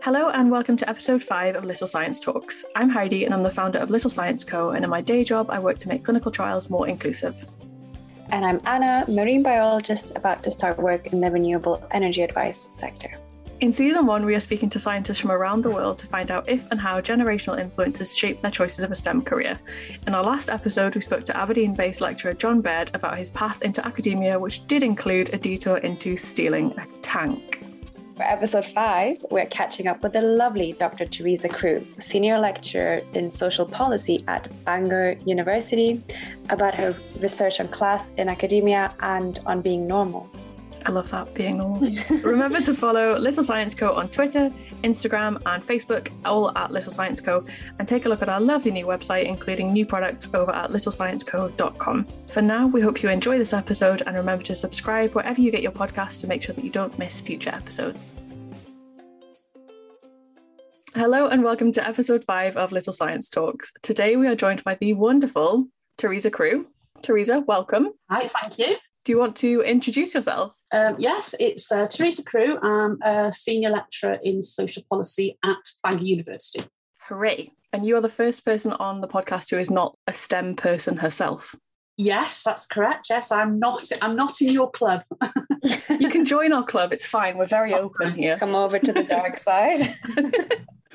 Hello and welcome to episode 5 of Little Science Talks. I'm Heidi and I'm the founder of Little Science Co. And in my day job, I work to make clinical trials more inclusive. And I'm Anna, marine biologist about to start work in the renewable energy advice sector. In season one, we are speaking to scientists from around the world to find out if and how generational influences shape their choices of a STEM career. In our last episode, we spoke to Aberdeen based lecturer John Baird about his path into academia, which did include a detour into stealing a tank. For episode five, we're catching up with the lovely Dr. Teresa Crew, senior lecturer in social policy at Bangor University, about her research on class in academia and on being normal. I love that being normal. Remember to follow Little Science Co on Twitter, Instagram, and Facebook, all at Little Science Co, and take a look at our lovely new website, including new products over at littlescienceco.com. For now, we hope you enjoy this episode and remember to subscribe wherever you get your podcasts to make sure that you don't miss future episodes. Hello, and welcome to episode five of Little Science Talks. Today, we are joined by the wonderful Teresa Crew. Teresa, welcome. Hi, thank you. Do you want to introduce yourself? Um, yes, it's uh, Teresa Crew. I'm a senior lecturer in social policy at Bangor University. Hooray. And you are the first person on the podcast who is not a STEM person herself. Yes, that's correct. Yes, I'm not. I'm not in your club. you can join our club. It's fine. We're very open here. Come over to the dark side.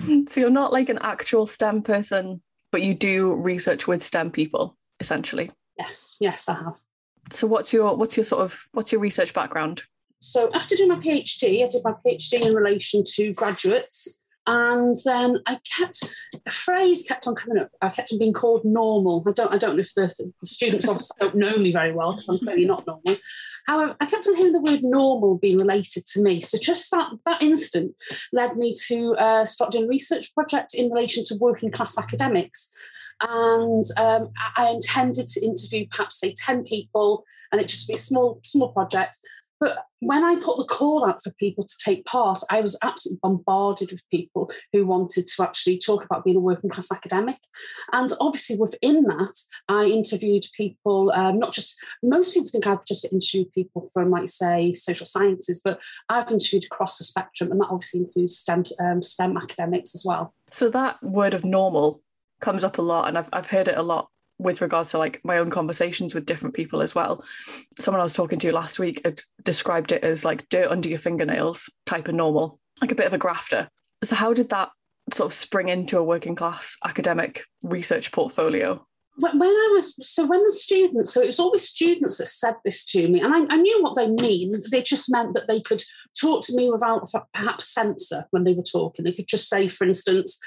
so you're not like an actual STEM person, but you do research with STEM people, essentially. Yes. Yes, I have. So what's your what's your sort of what's your research background? So after doing my PhD, I did my PhD in relation to graduates. And then I kept a phrase kept on coming up. I kept on being called normal. I don't I don't know if the, the students obviously don't know me very well I'm clearly not normal. However, I kept on hearing the word normal being related to me. So just that that instant led me to uh, start doing a research project in relation to working class academics and um, I intended to interview perhaps say 10 people and it just be a small small project but when I put the call out for people to take part, I was absolutely bombarded with people who wanted to actually talk about being a working class academic. And obviously, within that, I interviewed people, um, not just, most people think I've just interviewed people from, like, say, social sciences, but I've interviewed across the spectrum, and that obviously includes STEM, um, STEM academics as well. So, that word of normal comes up a lot and I've, I've heard it a lot with regards to like my own conversations with different people as well. Someone I was talking to last week had described it as like dirt under your fingernails type of normal, like a bit of a grafter. So how did that sort of spring into a working class academic research portfolio? When I was so when the students, so it was always students that said this to me, and I, I knew what they mean. They just meant that they could talk to me without perhaps censor when they were talking. They could just say, for instance,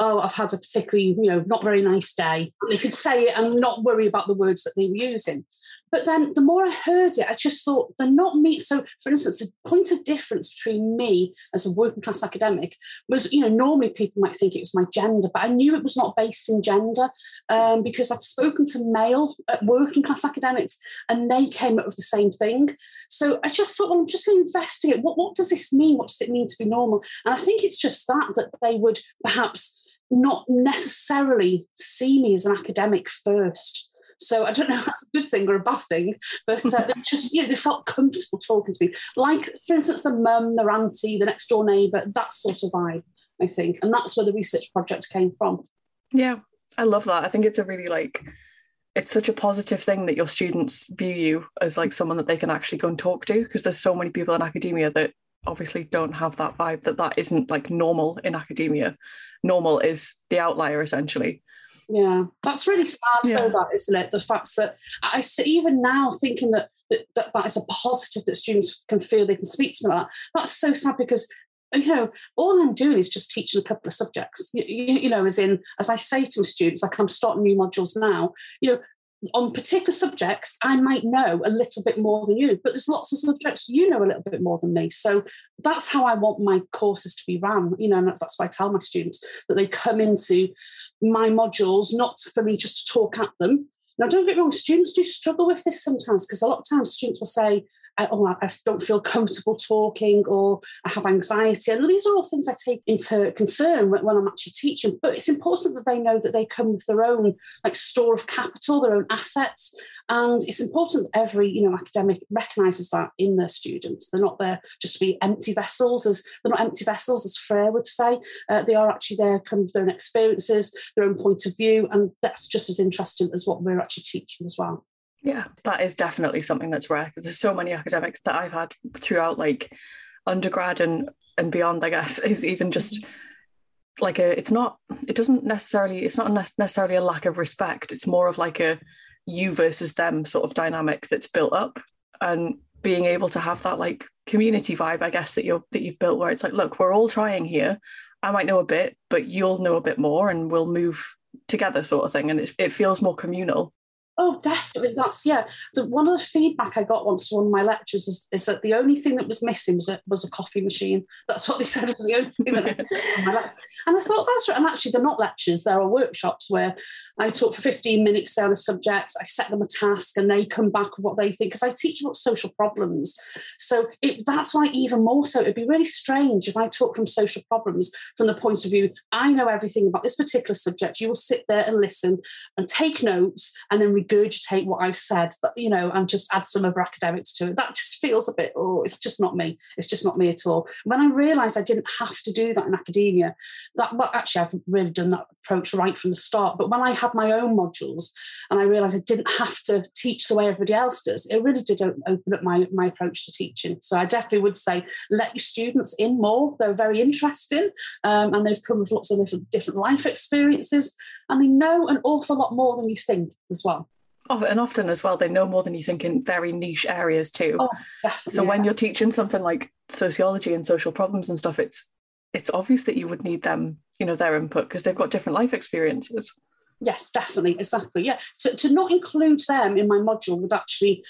oh, I've had a particularly, you know, not very nice day. They could say it and not worry about the words that they were using. But then the more I heard it, I just thought they're not me. So, for instance, the point of difference between me as a working class academic was, you know, normally people might think it was my gender, but I knew it was not based in gender um, because I'd spoken to male uh, working class academics and they came up with the same thing. So I just thought, well, I'm just going to investigate what, what does this mean? What does it mean to be normal? And I think it's just that, that they would perhaps not necessarily see me as an academic first. So I don't know if that's a good thing or a bad thing, but uh, they just you know they felt comfortable talking to me. Like for instance, the mum, their auntie, the next door neighbour, that sort of vibe. I think, and that's where the research project came from. Yeah, I love that. I think it's a really like it's such a positive thing that your students view you as like someone that they can actually go and talk to because there's so many people in academia that obviously don't have that vibe that that isn't like normal in academia normal is the outlier essentially yeah that's really sad yeah. though that isn't it the fact that i see even now thinking that, that that that is a positive that students can feel they can speak to me like that that's so sad because you know, all I'm doing is just teaching a couple of subjects. You, you, you, know, as in, as I say to my students, like I'm starting new modules now. You know, on particular subjects, I might know a little bit more than you, but there's lots of subjects you know a little bit more than me. So that's how I want my courses to be run. You know, and that's, that's why I tell my students that they come into my modules not for me just to talk at them. Now, don't get me wrong, students do struggle with this sometimes because a lot of times students will say, I, oh, I don't feel comfortable talking or I have anxiety. And these are all things I take into concern when, when I'm actually teaching. But it's important that they know that they come with their own like store of capital, their own assets. And it's important that every you know academic recognises that in their students. They're not there just to be empty vessels, as they're not empty vessels, as Freire would say. Uh, they are actually there, come with their own experiences, their own point of view, and that's just as interesting as what we're actually teaching as well. Yeah, that is definitely something that's rare because there's so many academics that I've had throughout like undergrad and and beyond. I guess is even just mm-hmm. like a. It's not. It doesn't necessarily. It's not necessarily a lack of respect. It's more of like a you versus them sort of dynamic that's built up and being able to have that like community vibe i guess that you're that you've built where it's like look we're all trying here i might know a bit but you'll know a bit more and we'll move together sort of thing and it, it feels more communal Oh, definitely. That's yeah. The, one of the feedback I got once from one of my lectures is, is that the only thing that was missing was a, was a coffee machine. That's what they said was the only thing that was missing my lecture. And I thought that's right. And actually, they're not lectures; there are workshops where I talk for fifteen minutes on a subject. I set them a task, and they come back with what they think because I teach about social problems. So it, that's why even more so, it'd be really strange if I talk from social problems from the point of view I know everything about this particular subject. You will sit there and listen and take notes, and then regurgitate what I've said, you know, and just add some other academics to it. That just feels a bit, oh, it's just not me. It's just not me at all. When I realised I didn't have to do that in academia, that well, actually I've really done that approach right from the start. But when I had my own modules and I realised I didn't have to teach the way everybody else does, it really did open up my, my approach to teaching. So I definitely would say let your students in more. They're very interesting um, and they've come with lots of different life experiences and they know an awful lot more than you think as well. Oh, and often as well, they know more than you think in very niche areas too. Oh, so yeah. when you're teaching something like sociology and social problems and stuff, it's it's obvious that you would need them, you know, their input because they've got different life experiences. Yes, definitely, exactly. Yeah, to, to not include them in my module would actually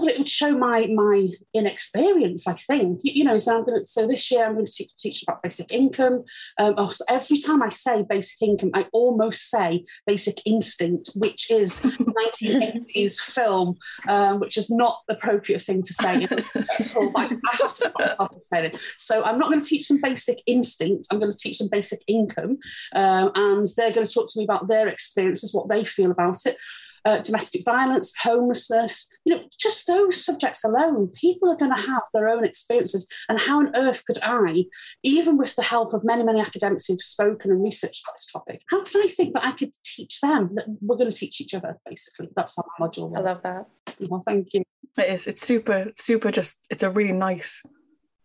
well, it would show my my inexperience. I think you, you know. So I'm to. So this year I'm going to teach, about basic income. Um, oh, so every time I say basic income, I almost say basic instinct, which is 1980s film, um, which is not the appropriate thing to say at all. I, I have to stop saying it. So I'm not going to teach them basic instinct. I'm going to teach them basic income, um, and they're going to talk to me about their experiences, what they feel about it uh, domestic violence, homelessness, you know, just those subjects alone, people are going to have their own experiences. And how on earth could I, even with the help of many, many academics who've spoken and researched about this topic, how could I think that I could teach them that we're going to teach each other, basically? That's our module. I love that. Well, thank you. It is. It's super, super just, it's a really nice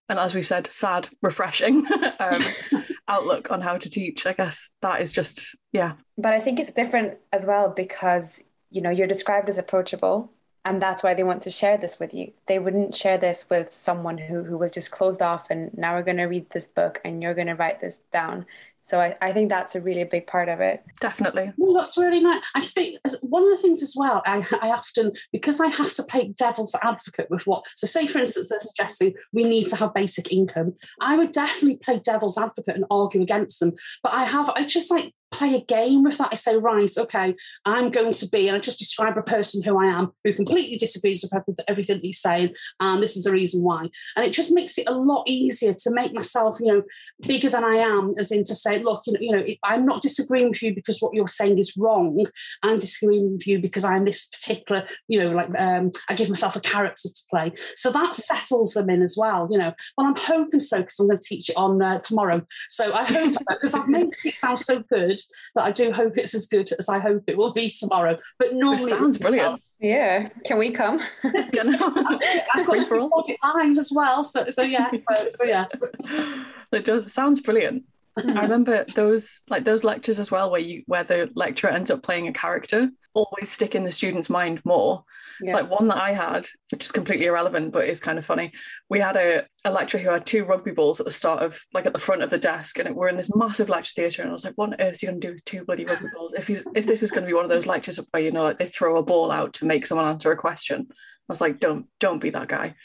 and as we said, sad, refreshing um, outlook on how to teach. I guess that is just, yeah. But I think it's different as well because you know you're described as approachable and that's why they want to share this with you. They wouldn't share this with someone who, who was just closed off and now we're going to read this book and you're going to write this down. So I, I think that's a really big part of it. Definitely. Well, that's really nice. I think one of the things as well I, I often because i have to play devil's advocate with what so say for instance they're suggesting we need to have basic income. I would definitely play devil's advocate and argue against them but i have i just like play a game with that. I say, right, okay, I'm going to be, and I just describe a person who I am who completely disagrees with everything you're saying, and this is the reason why. And it just makes it a lot easier to make myself, you know, bigger than I am, as in to say, look, you know, you know, I'm not disagreeing with you because what you're saying is wrong. I'm disagreeing with you because I'm this particular, you know, like um, I give myself a character to play. So that settles them in as well, you know. Well, I'm hoping so because I'm going to teach it on uh, tomorrow. So I hope so because I've made it sound so good that I do hope it's as good as I hope it will be tomorrow. But normally, it sounds brilliant. Yeah, can we come? I've got to record it live as well. So, so yeah, so, so yes. It does. It sounds brilliant. I mm-hmm. remember those like those lectures as well, where you where the lecturer ends up playing a character, always stick in the student's mind more. It's like one that I had, which is completely irrelevant, but is kind of funny. We had a, a lecturer who had two rugby balls at the start of, like at the front of the desk, and it, we're in this massive lecture theatre. And I was like, what on earth are you going to do with two bloody rugby balls? If he's if this is going to be one of those lectures where you know, like they throw a ball out to make someone answer a question, I was like, don't don't be that guy.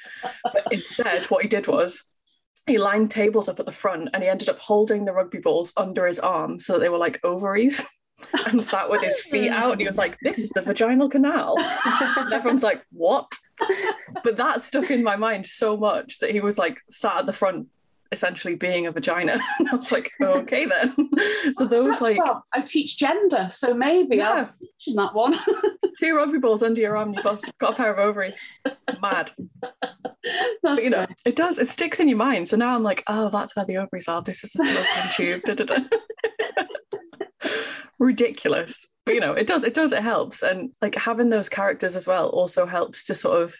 But instead, what he did was he lined tables up at the front and he ended up holding the rugby balls under his arm so that they were like ovaries and sat with his feet out and he was like this is the vaginal canal and everyone's like what but that stuck in my mind so much that he was like sat at the front essentially being a vagina. And I was like, okay then. so those like well, I teach gender, so maybe Yeah. I'll teach that one. Two rugby balls under your arm, you've got, got a pair of ovaries. Mad. But you know, right. it does, it sticks in your mind. So now I'm like, oh, that's where the ovaries are. This is the fallopian tube. Da, da, da. Ridiculous. But you know, it does, it does, it helps. And like having those characters as well also helps to sort of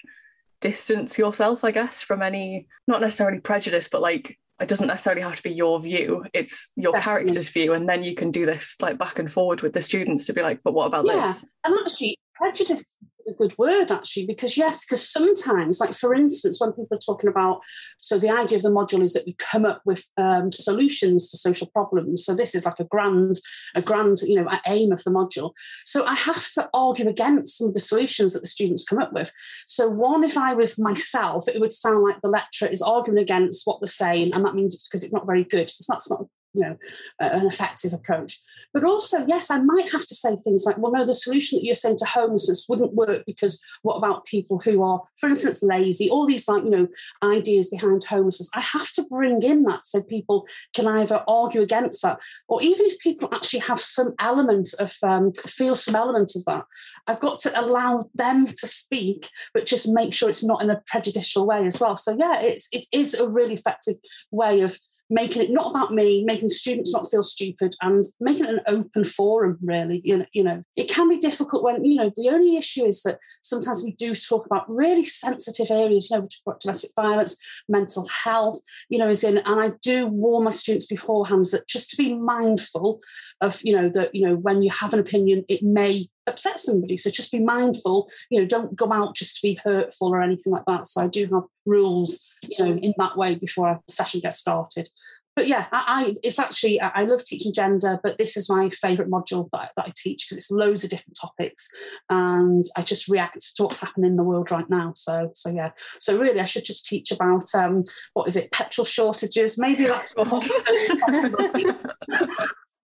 distance yourself, I guess, from any not necessarily prejudice, but like it doesn't necessarily have to be your view. It's your Definitely. character's view. And then you can do this like back and forward with the students to be like, but what about Yeah. this? And actually, prejudice is a good word, actually, because yes, because sometimes, like for instance, when people are talking about, so the idea of the module is that we come up with um, solutions to social problems. So this is like a grand, a grand, you know, aim of the module. So I have to argue against some of the solutions that the students come up with. So one, if I was myself, it would sound like the lecturer is arguing against what they're saying, and that means it's because it's not very good. So that's not you know an effective approach. But also yes i might have to say things like well no the solution that you're saying to homelessness wouldn't work because what about people who are for instance lazy all these like you know ideas behind homelessness. I have to bring in that so people can either argue against that or even if people actually have some element of um, feel some element of that i've got to allow them to speak but just make sure it's not in a prejudicial way as well. So yeah it's it is a really effective way of making it not about me, making students not feel stupid, and making it an open forum. Really, you know, you know, it can be difficult when you know the only issue is that sometimes we do talk about really sensitive areas. You know, we talk about domestic violence, mental health. You know, is in, and I do warn my students beforehand that just to be mindful of, you know, that you know when you have an opinion, it may upset somebody. So just be mindful. You know, don't go out just to be hurtful or anything like that. So I do have rules, you know, in that way before a session gets started but yeah, I, I it's actually I love teaching gender, but this is my favourite module that I, that I teach because it's loads of different topics, and I just react to what's happening in the world right now. So so yeah, so really I should just teach about um what is it petrol shortages? Maybe that's what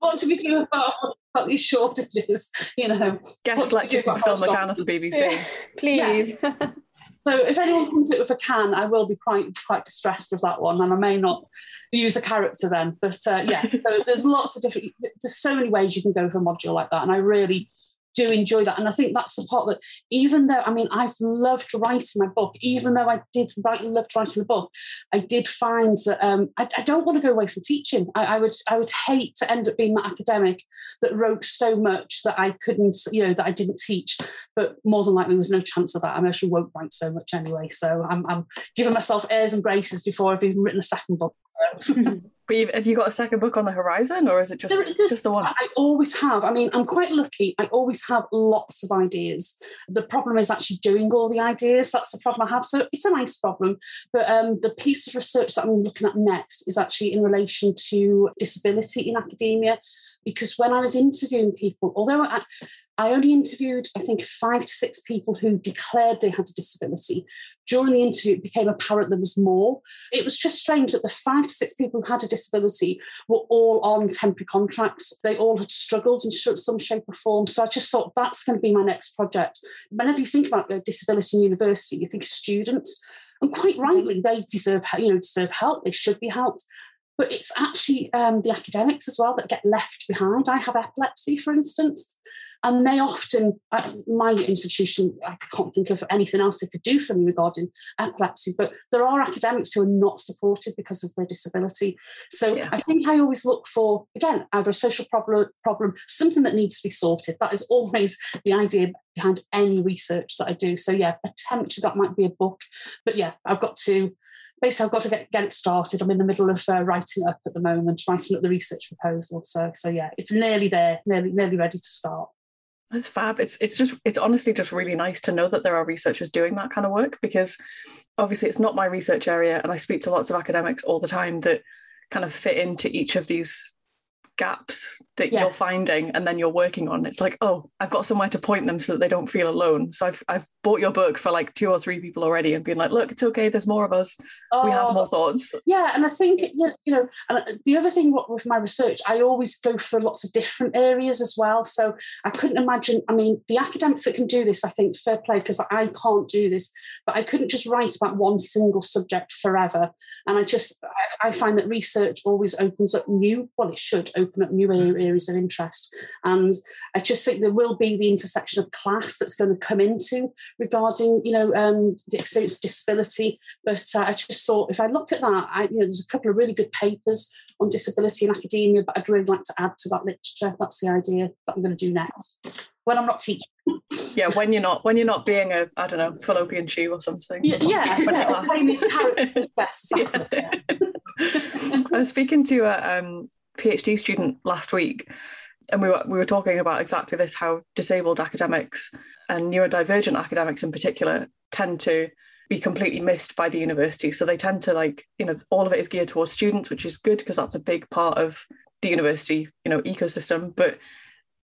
what do we do about, about these shortages? You know, Guest What do we lecture do from about Phil household? McCann of the BBC. Please. So if anyone comes in with a can, I will be quite quite distressed with that one, and I may not use a character then. But uh, yeah, so there's lots of different. There's so many ways you can go for a module like that, and I really do enjoy that. And I think that's the part that, even though I mean, I've loved writing my book, even though I did write, loved writing the book, I did find that um, I, I don't want to go away from teaching. I, I would I would hate to end up being that academic that wrote so much that I couldn't, you know, that I didn't teach. But more than likely, there's no chance of that. I actually won't write so much anyway. So I'm, I'm giving myself airs and graces before I've even written a second book. But have you got a second book on the horizon, or is it just is- just the one? I I always have. I mean, I'm quite lucky. I always have lots of ideas. The problem is actually doing all the ideas. That's the problem I have. So it's a nice problem. But um, the piece of research that I'm looking at next is actually in relation to disability in academia. Because when I was interviewing people, although I, I only interviewed, I think, five to six people who declared they had a disability. During the interview, it became apparent there was more. It was just strange that the five to six people who had a disability were all on temporary contracts. They all had struggled in some shape or form. So I just thought that's going to be my next project. Whenever you think about uh, disability in university, you think of students, and quite rightly, they deserve you know deserve help. They should be helped. But it's actually um, the academics as well that get left behind. I have epilepsy, for instance, and they often, uh, my institution, I can't think of anything else they could do for me regarding epilepsy, but there are academics who are not supported because of their disability. So Yeah. I think I always look for, again, either a social problem, problem, something that needs to be sorted. That is always the idea behind any research that I do. So yeah, potentially that might be a book. But yeah, I've got to basically I've got to get, get it started. I'm in the middle of uh, writing up at the moment, writing up the research proposal. So so yeah, it's nearly there, nearly nearly ready to start. That's fab. It's it's just it's honestly just really nice to know that there are researchers doing that kind of work because obviously it's not my research area and I speak to lots of academics all the time that kind of fit into each of these gaps that Yes. you're finding and then you're working on. It's like, oh, I've got somewhere to point them so that they don't feel alone. So I've I've bought your book for like two or three people already and been like, look, it's okay. There's more of us. We have Oh, more thoughts. Yeah, and I think you know, and uh, the other thing with my research, I always go for lots of different areas as well. So I couldn't imagine. I mean, the academics that can do this, I think, fair play because I can't do this. But I couldn't just write about one single subject forever. And I just I, I find that research always opens up new. Well, it should open up new areas of interest. And I just think there will be the intersection of class that's going to come into regarding you know um, the experience of disability but uh, I just thought if I look at that, I, you know, there's a couple of really good papers on disability in academia, but I'd really like to add to that literature. That's the idea that I'm going to do next when I'm not teaching. Yeah, when you're not when you're not being a I don't know fallopian tube or something. Yeah, yeah, When yeah. you're class. playing these characters best. exactly, Yeah. yes. I was speaking to a um, PhD student last week, and we were we were talking about exactly this: how disabled academics and neurodivergent academics in particular tend to be completely missed by the university. So they tend to like you know all of it is geared towards students, which is good because that's a big part of the university you know ecosystem, but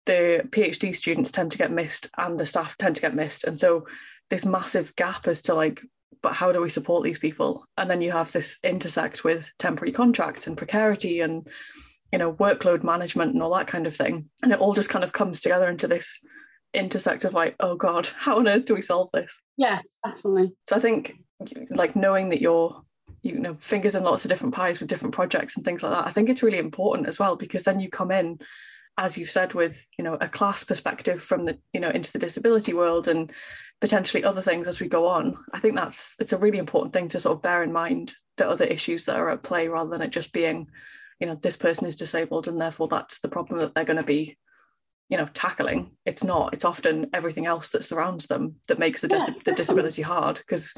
the PhD students tend to get missed and the staff tend to get missed. And so this massive gap as to like, but how do we support these people? And then you have this intersect with temporary contracts and precarity and you know workload management and all that kind of thing. And it all just kind of comes together into this intersect of like, oh God, how on earth do we solve this? yes, definitely. So I think like knowing that you're you know fingers in lots of different pies with different projects and things like that i think it's really important as well because then you come in as you've said with you know a class perspective from the you know into the disability world and potentially other things as we go on i think that's it's a really important thing to sort of bear in mind the other issues that are at play rather than it just being you know this person is disabled and therefore that's the problem that they're going to be you know tackling. It's not it's often everything else that surrounds them that makes the, dis- Yeah, the disability hard because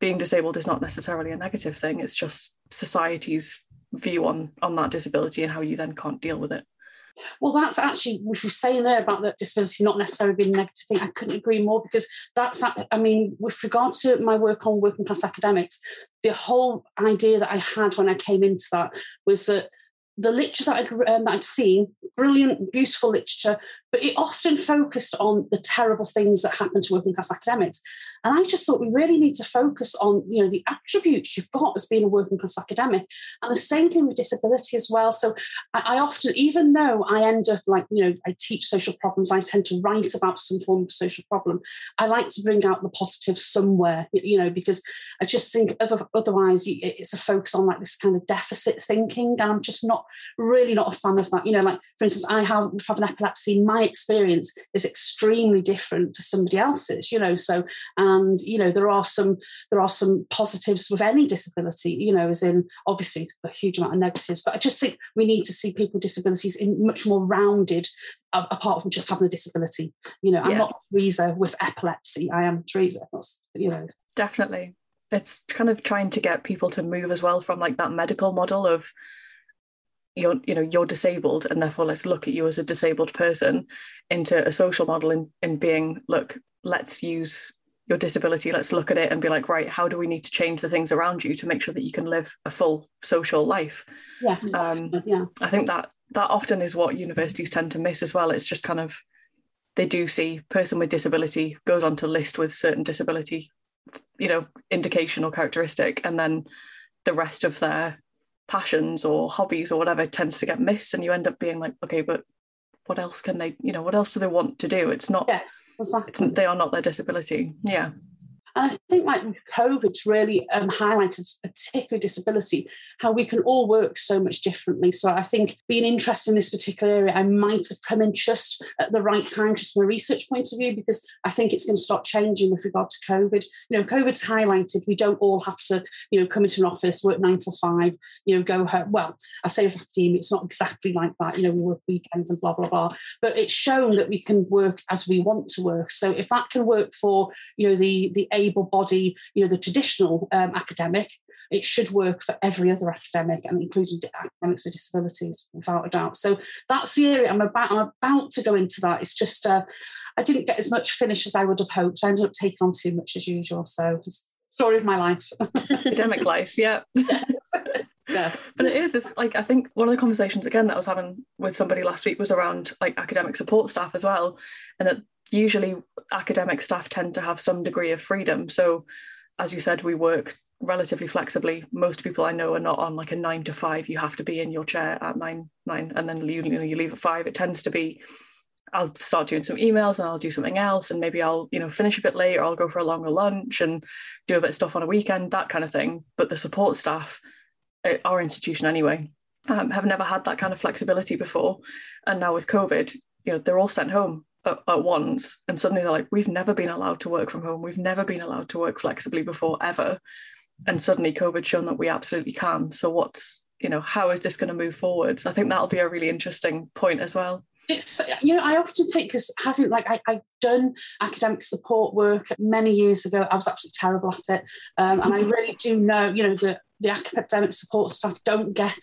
being disabled is not necessarily a negative thing. It's just society's view on on that disability and how you then can't deal with it Well, that's actually, if you're saying there about that disability not necessarily being a negative thing, I couldn't agree more because that's, I mean, with regard to my work on working class academics, the whole idea that I had when I came into that was that the literature that I'd, um, that I'd seen, brilliant, beautiful literature, but it often focused on the terrible things that happen to working class academics. And I just thought we really need to focus on, you know, the attributes you've got as being a working class academic. And the same thing with disability as well. So I, I often, even though I end up like, you know, I teach social problems, I tend to write about some form of social problem. I like to bring out the positive somewhere, you know, because I just think other, otherwise it's a focus on like this kind of deficit thinking. And I'm just not really not a fan of that. You know, like for instance, I have, have an epilepsy. My experience is extremely different to somebody else's, you know, so, and, you know, there are some, there are some positives with any disability, you know, as in obviously a huge amount of negatives, but I just think we need to see people with disabilities in much more rounded, apart from just having a disability. You know, I'm Yeah. not Teresa with epilepsy. I am Teresa. That's, you know, definitely it's kind of trying to get people to move as well from like that medical model of you're you know you're disabled and therefore let's look at you as a disabled person into a social model in, in being look let's use your disability let's look at it and be like right how do we need to change the things around you to make sure that you can live a full social life? Yes, Um, yeah, I think that that often is what universities tend to miss as well. It's just kind of they do see person with disability goes on to list with certain disability, you know, indication or characteristic, and then the rest of their passions or hobbies or whatever tends to get missed, and you end up being like, okay, but what else can they, you know, what else do they want to do? It's not. yes, exactly. It's, they are not their disability. Yeah. And I think like COVID's really um, highlighted, particularly disability, how we can all work so much differently. So I think being interested in this particular area, I might have come in just at the right time, just from a research point of view, because I think it's going to start changing with regard to COVID. You know, COVID's highlighted we don't all have to, you know, come into an office, work nine to five, you know, go home. Well, I say with academia, it's not exactly like that. You know, we work weekends and blah, blah, blah. But it's shown that we can work as we want to work. So if that can work for, you know, the the able body, you know, the traditional um, academic, it should work for every other academic and including academics with disabilities, without a doubt. So that's the area I'm about. I'm about to go into that. It's just uh, I didn't get as much finish as I would have hoped. I ended up taking on too much as usual. So story of my life. Academic life. Yeah. yeah. But it is this like I think one of the conversations again that I was having with somebody last week was around like academic support staff as well, and that usually academic staff tend to have some degree of freedom. So, as you said, we work relatively flexibly. Most people I know are not on like a nine to five. You have to be in your chair at nine nine, and then you, you know you leave at five. It tends to be I'll start doing some emails and I'll do something else, and maybe I'll you know finish a bit late or I'll go for a longer lunch and do a bit of stuff on a weekend, that kind of thing. But the support staff, our institution anyway, um, have never had that kind of flexibility before, and now with COVID, you know they're all sent home at, at once, and suddenly they're like, we've never been allowed to work from home, we've never been allowed to work flexibly before ever, and suddenly COVID shown that we absolutely can. So what's you know how is this going to move forwards? I think that'll be a really interesting point as well. It's you know i often think because having like I, i've done academic support work many years ago. I was absolutely terrible at it. Um, and i really do know you know that the academic support staff don't get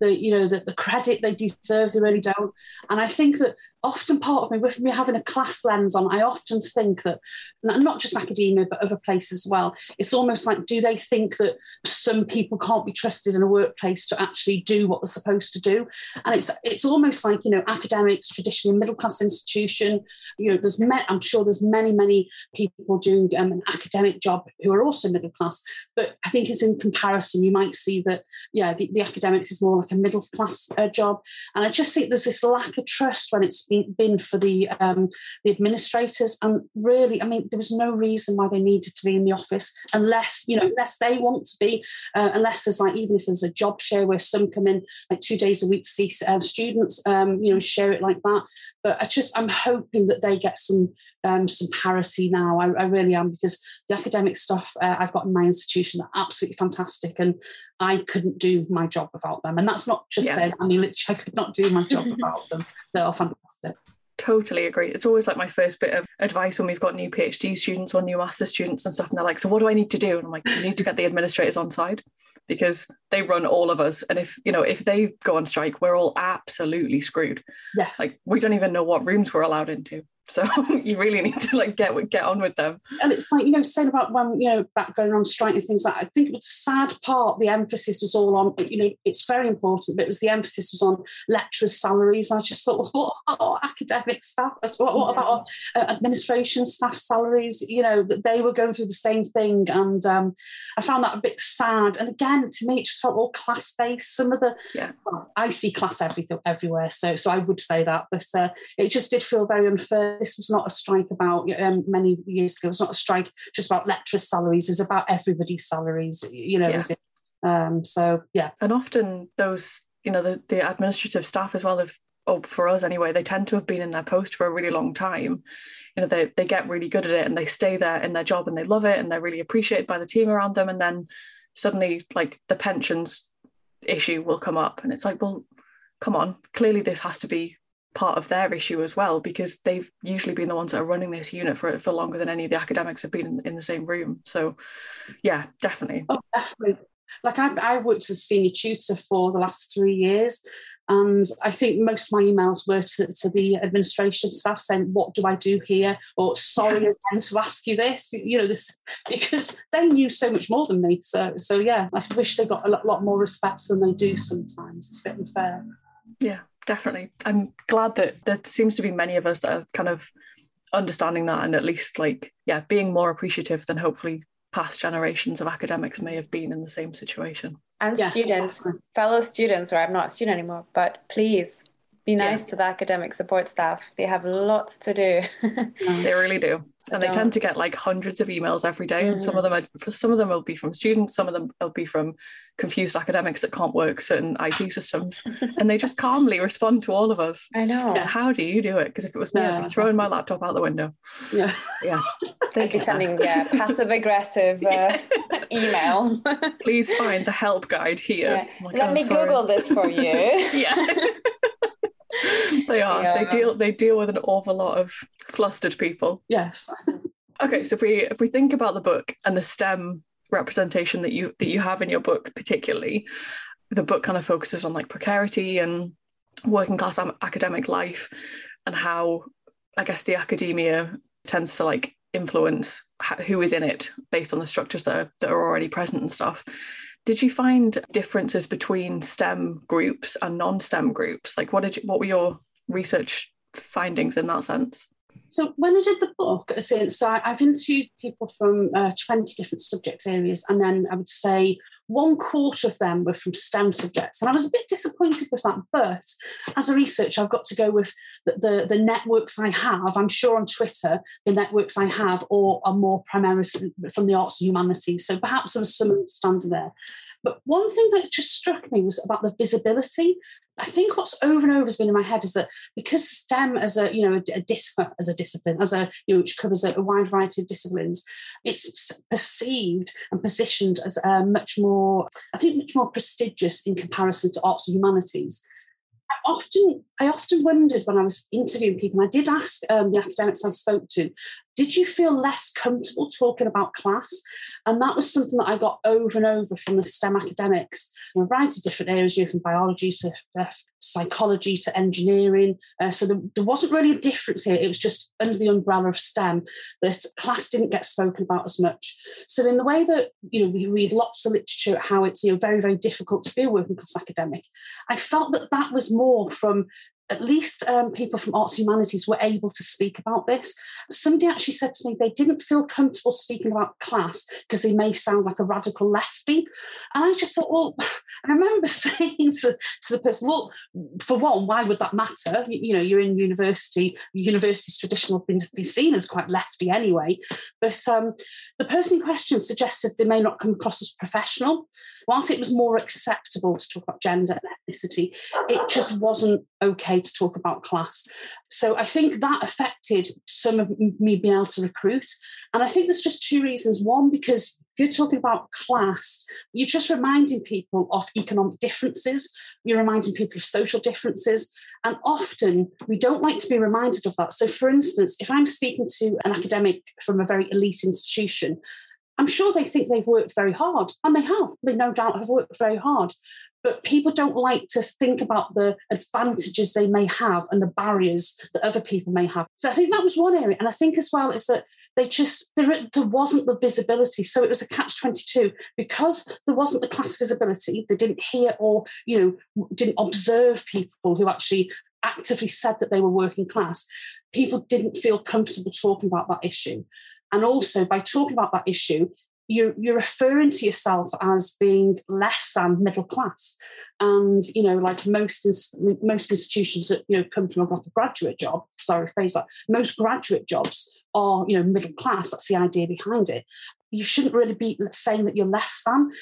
the you know the, the credit they deserve they really don't. And i think that often part of me, with me having a class lens on, I often think that, not just academia, but other places as well, it's almost like, do they think that some people can't be trusted in a workplace to actually do what they're supposed to do? And it's it's almost like, you know, academics, traditionally a middle class institution, you know, there's, met, I'm sure there's many, many people doing um, an academic job who are also middle class, but I think it's in comparison, you might see that, yeah, the, the academics is more like a middle class uh, job. And I just think there's this lack of trust when it's been for the um, the administrators. And really, I mean, there was no reason why they needed to be in the office unless you know unless they want to be, uh, unless there's like even if there's a job share where some come in like two days a week to see um, students, um, you know, share it like that. But I just I'm hoping that they get some um, some parity now. I, I, really am because the academic stuff uh, I've got in my institution are absolutely fantastic, and I couldn't do my job without them. And that's not just yeah. saying I mean literally I could not do my job without them. They're fantastic. Totally agree. It's always like my first bit of advice when we've got new PhD students or new master students and stuff, and they're like, "So what do I need to do?" And I'm like, "You need to get the administrators on side." because they run all of us and if you know if they go on strike we're all absolutely screwed yes like we don't even know what rooms we're allowed into so you really need to like get get on with them. And it's like you know, saying about when you know back going on strike and things like. I think the sad part, the emphasis was all on. You know, it's very important, but it was the emphasis was on lecturers' salaries. I just thought, what about academic staff? What, what yeah. about uh, administration staff salaries? You know, that they were going through the same thing, and um, I found that a bit sad. And again, to me, it just felt all class based. Some of the, yeah, well, I see class everything everywhere, so so I would say that, but uh, it just did feel very unfair this was not a strike about um, many years ago. It was not a strike just about lecturers' salaries. It's about everybody's salaries. You know, yeah. um, so yeah. And often those, you know, the, the administrative staff as well have oh, for us anyway, they tend to have been in their post for a really long time. You know, they they get really good at it and they stay there in their job and they love it and they're really appreciated by the team around them. And then suddenly, like the pensions issue will come up, and it's like, well, come on, clearly this has to be part of their issue as well because they've usually been the ones that are running this unit for for longer than any of the academics have been in, in the same room so yeah definitely oh definitely like I, I worked as a senior tutor for the last three years and I think most of my emails were to, to the administration staff saying, what do I do here? Or sorry yeah. again to ask you this, you know, this because they knew so much more than me. So so yeah, I wish they got a lot, lot more respect than they do sometimes. It's a bit unfair. Yeah, definitely. I'm glad that there seems to be many of us that are kind of understanding that and at least like, yeah, being more appreciative than hopefully past generations of academics may have been in the same situation. And students, fellow students, or I'm not a student anymore, but please be nice yeah. to the academic support staff. They have lots to do. they really do. So and they tend to get like hundreds of emails every day. Mm-hmm. And some of them are some of them will be from students, some of them will be from confused academics that can't work certain IT systems. and they just calmly respond to all of us. I know. Just, how do you do it? Because if it was me, yeah. I'd be throwing my laptop out the window. Yeah. Yeah. I'd be sending yeah, passive aggressive uh, emails. Please find the help guide here. Yeah. Like, Let oh, me sorry. Google this for you. yeah. they are. Yeah. They deal they deal with an awful lot of flustered people. Yes. okay, so if we if we think about the book and the STEM representation that you that you have in your book particularly, the book kind of focuses on like precarity and working class academic life and how I guess the academia tends to like influence who is in it based on the structures that are, that are already present and stuff. Did you find differences between STEM groups and non-STEM groups? Like, what did you, what were your research findings in that sense? So when I did the book, so I've interviewed people from uh, 20 different subject areas, and then I would say one quarter of them were from STEM subjects. And I was a bit disappointed with that. But as a researcher, I've got to go with the, the, the networks I have. I'm sure on Twitter, the networks I have are more primarily from the arts and humanities. So perhaps there was some understanding there. But one thing that just struck me was about the visibility. I think what's over and over has been in my head is that because STEM as a you know a, a as a discipline as a you know which covers a, a wide variety of disciplines, it's perceived and positioned as a much more I think much more prestigious in comparison to arts and humanities. I often I often wondered when I was interviewing people, and I did ask um, the academics I spoke to, did you feel less comfortable talking about class? And that was something that I got over and over from the STEM academics a variety of different areas, from biology to uh, psychology to engineering. Uh, so there, there, wasn't really a difference here. It was just under the umbrella of STEM that class didn't get spoken about as much. So in the way that you know we read lots of literature how it's you know very very difficult to be a working class academic, I felt that that was more from at least um, people from arts humanities were able to speak about this. Somebody actually said to me they didn't feel comfortable speaking about class because they may sound like a radical lefty. And I just thought, well, I remember saying to, to the person, well, for one, why would that matter? You, you know, you're in university, university's traditional been, been seen as quite lefty anyway. But um, the person in question suggested they may not come across as professional. Whilst it was more acceptable to talk about gender and ethnicity, it just wasn't okay to talk about class. So I think that affected some of me being able to recruit. And I think there's just two reasons. One, because if you're talking about class, you're just reminding people of economic differences, you're reminding people of social differences. And often we don't like to be reminded of that. So, for instance, if I'm speaking to an academic from a very elite institution, I'm sure they think they've worked very hard, and they have. They no doubt have worked very hard. But people don't like to think about the advantages they may have and the barriers that other people may have. So I think that was one area. And I think as well is that they just, there, there wasn't the visibility. So it was a catch 22 because there wasn't the class visibility. They didn't hear or, you know, didn't observe people who actually actively said that they were working class. People didn't feel comfortable talking about that issue. And also, by talking about that issue, you're, you're referring to yourself as being less than middle class. And, you know, like most, most institutions that, you know, come from like a graduate job, sorry, phrase that, most graduate jobs are, you know, middle class. That's the idea behind it. You shouldn't really be saying that you're less than.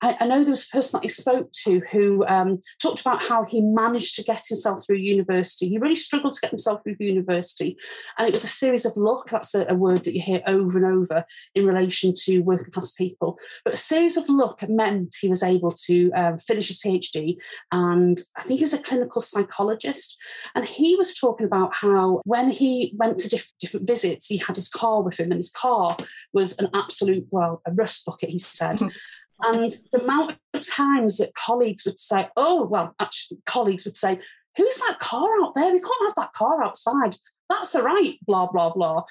I, I, know there was a person that I spoke to who um, talked about how he managed to get himself through university. He really struggled to get himself through university. And it was a series of luck. That's a, a word that you hear over and over in relation to working class people. But a series of luck meant he was able to um, finish his PhD. And I think he was a clinical psychologist. And he was talking about how when he went to diff- different visits, he had his car with him, and his car was an absolute, well, a rust bucket, he said. And the amount of times that colleagues would say, oh, well, actually, colleagues would say, who's that car out there? We can't have that car outside. That's the right, blah, blah, blah.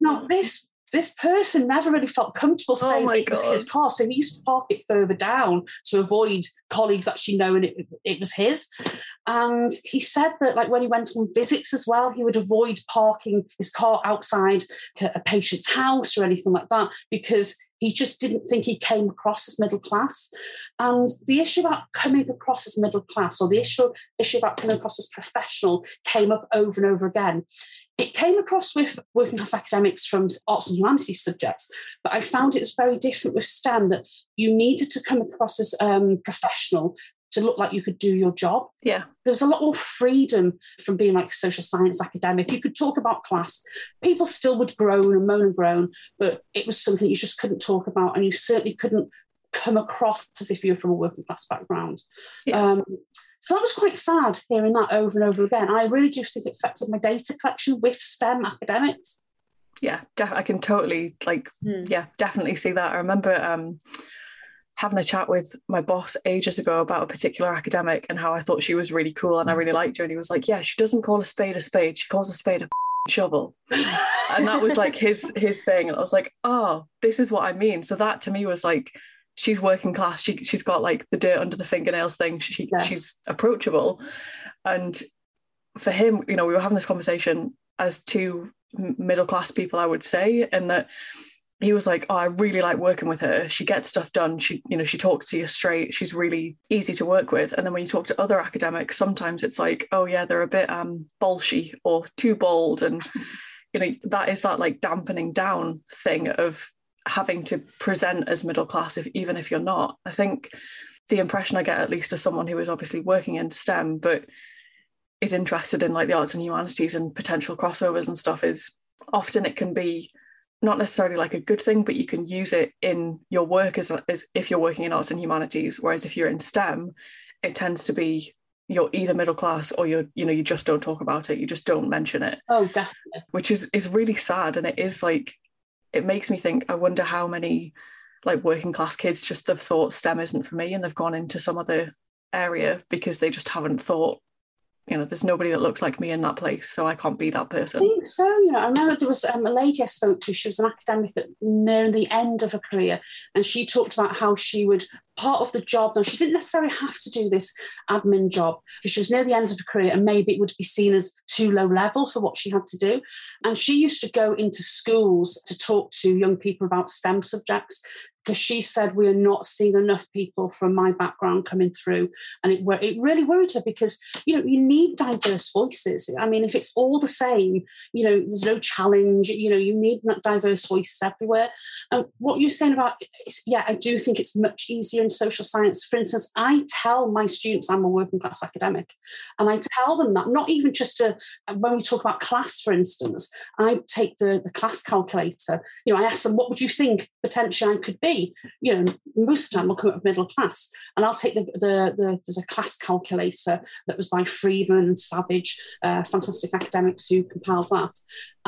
Now, this this person never really felt comfortable oh saying oh it was his car. So he used to park it further down to avoid colleagues actually knowing it, it was his. And he said that, like, when he went on visits as well, he would avoid parking his car outside a patient's house or anything like that because he just didn't think he came across as middle class. And the issue about coming across as middle class or the issue, issue about coming across as professional came up over and over again. It came across with working class academics from arts and humanities subjects, but I found it's very different with STEM that you needed to come across as um, professional to look like you could do your job. Yeah. There was a lot more freedom from being like a social science academic. You could talk about class. People still would groan and moan and groan, but it was something you just couldn't talk about. And you certainly couldn't come across as if you were from a working class background. Yeah. Um, so that was quite sad hearing that over and over again. I really do think it affected my data collection with STEM academics. Yeah, def- I can totally like, hmm. yeah, definitely see that. I remember um, having a chat with my boss ages ago about a particular academic and how I thought she was really cool and I really liked her. And he was like, Yeah, she doesn't call a spade a spade, she calls a spade a shovel. and that was like his his thing. And I was like, Oh, this is what I mean. So that to me was like she's working class. She she's got like the dirt under the fingernails thing. She Yeah. she's approachable, and for him, you know, we were having this conversation as two middle class people, I would say, and that he was like, "Oh, I really like working with her. She gets stuff done. She, you know, she talks to you straight. She's really easy to work with." And then when you talk to other academics, sometimes it's like, "Oh yeah, they're a bit um bolshy or too bold," and you know, that is that like dampening down thing of having to present as middle class, if even if you're not. I think the impression I get, at least as someone who is obviously working in STEM, but is interested in like the arts and humanities and potential crossovers and stuff, is often it can be not necessarily like a good thing, but you can use it in your work as, as if you're working in arts and humanities. Whereas if you're in STEM, it tends to be you're either middle class or you're you know you just don't talk about it, you just don't mention it, Oh, definitely. which is is really sad. And it is like it makes me think. I wonder how many like working class kids just have thought STEM isn't for me and they've gone into some other area because they just haven't thought. You know, there's nobody that looks like me in that place, so I can't be that I person. think so. You know, I remember there was um, a lady I spoke to. She was an academic at near the end of her career, and she talked about how she would part of the job. Now, she didn't necessarily have to do this admin job because she was near the end of her career, and maybe it would be seen as too low level for what she had to do. And she used to go into schools to talk to young people about STEM subjects because she said we are not seeing enough people from my background coming through, and it it really worried her because you know you need diverse voices. I mean, if it's all the same, you know, there's no challenge. You know, you need that diverse voices everywhere. And what you're saying about, yeah, I do think it's much easier in social science. For instance, I tell my students I'm a working class academic, and I tell them that not even just to when we talk about class, for instance, I take the the class calculator. You know, I ask them what would you think potentially I could be. You know, most of the time I'll come up with middle class, and I'll take the the, the there's a class calculator that was by Friedman Savage, uh, fantastic academics who compiled that.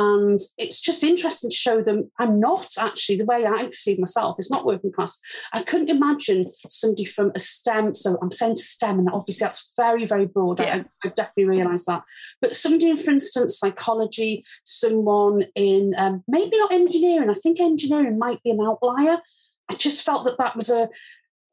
And it's just interesting to show them I'm not actually the way I perceive myself. It's not working class. I couldn't imagine somebody from a STEM. So I'm saying STEM, and obviously that's very, very broad. I- Yeah. I, definitely realise that. But somebody in, for instance, psychology, someone in um, maybe not engineering. I think engineering might be an outlier. I just felt that that was a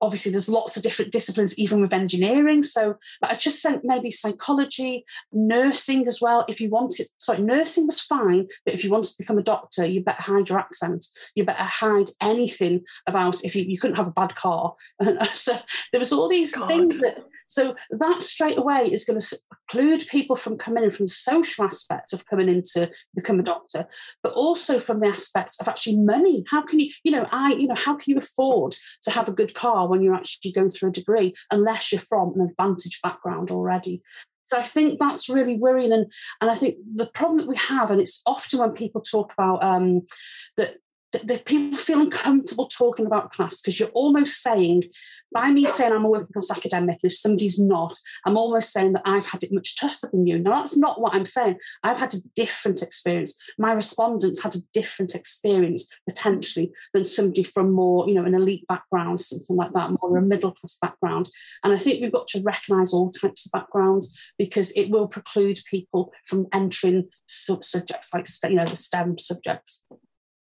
obviously there's lots of different disciplines even with engineering so but i just think maybe psychology nursing as well if you wanted sorry nursing was fine but if you wanted to become a doctor you better hide your accent you better hide anything about if you, you couldn't have a bad car so there was all these God. things that so that straight away is going to preclude people from coming in from the social aspect of coming in to become a doctor, but also from the aspect of actually money. How can you, you know, I, you know, how can you afford to have a good car when you're actually going through a degree unless you're from an advantaged background already? So I think that's really worrying, and and I think the problem that we have, and it's often when people talk about um, that that that people feel uncomfortable talking about class because you're almost saying, by me saying I'm a working class academic, if somebody's not, I'm almost saying that I've had it much tougher than you. Now, that's not what I'm saying. I've had a different experience. My respondents had a different experience potentially than somebody from more, you know, an elite background, something like that, more a mm-hmm. middle class background. And I think we've got to recognise all types of backgrounds because it will preclude people from entering sub- subjects like, you know, the STEM subjects.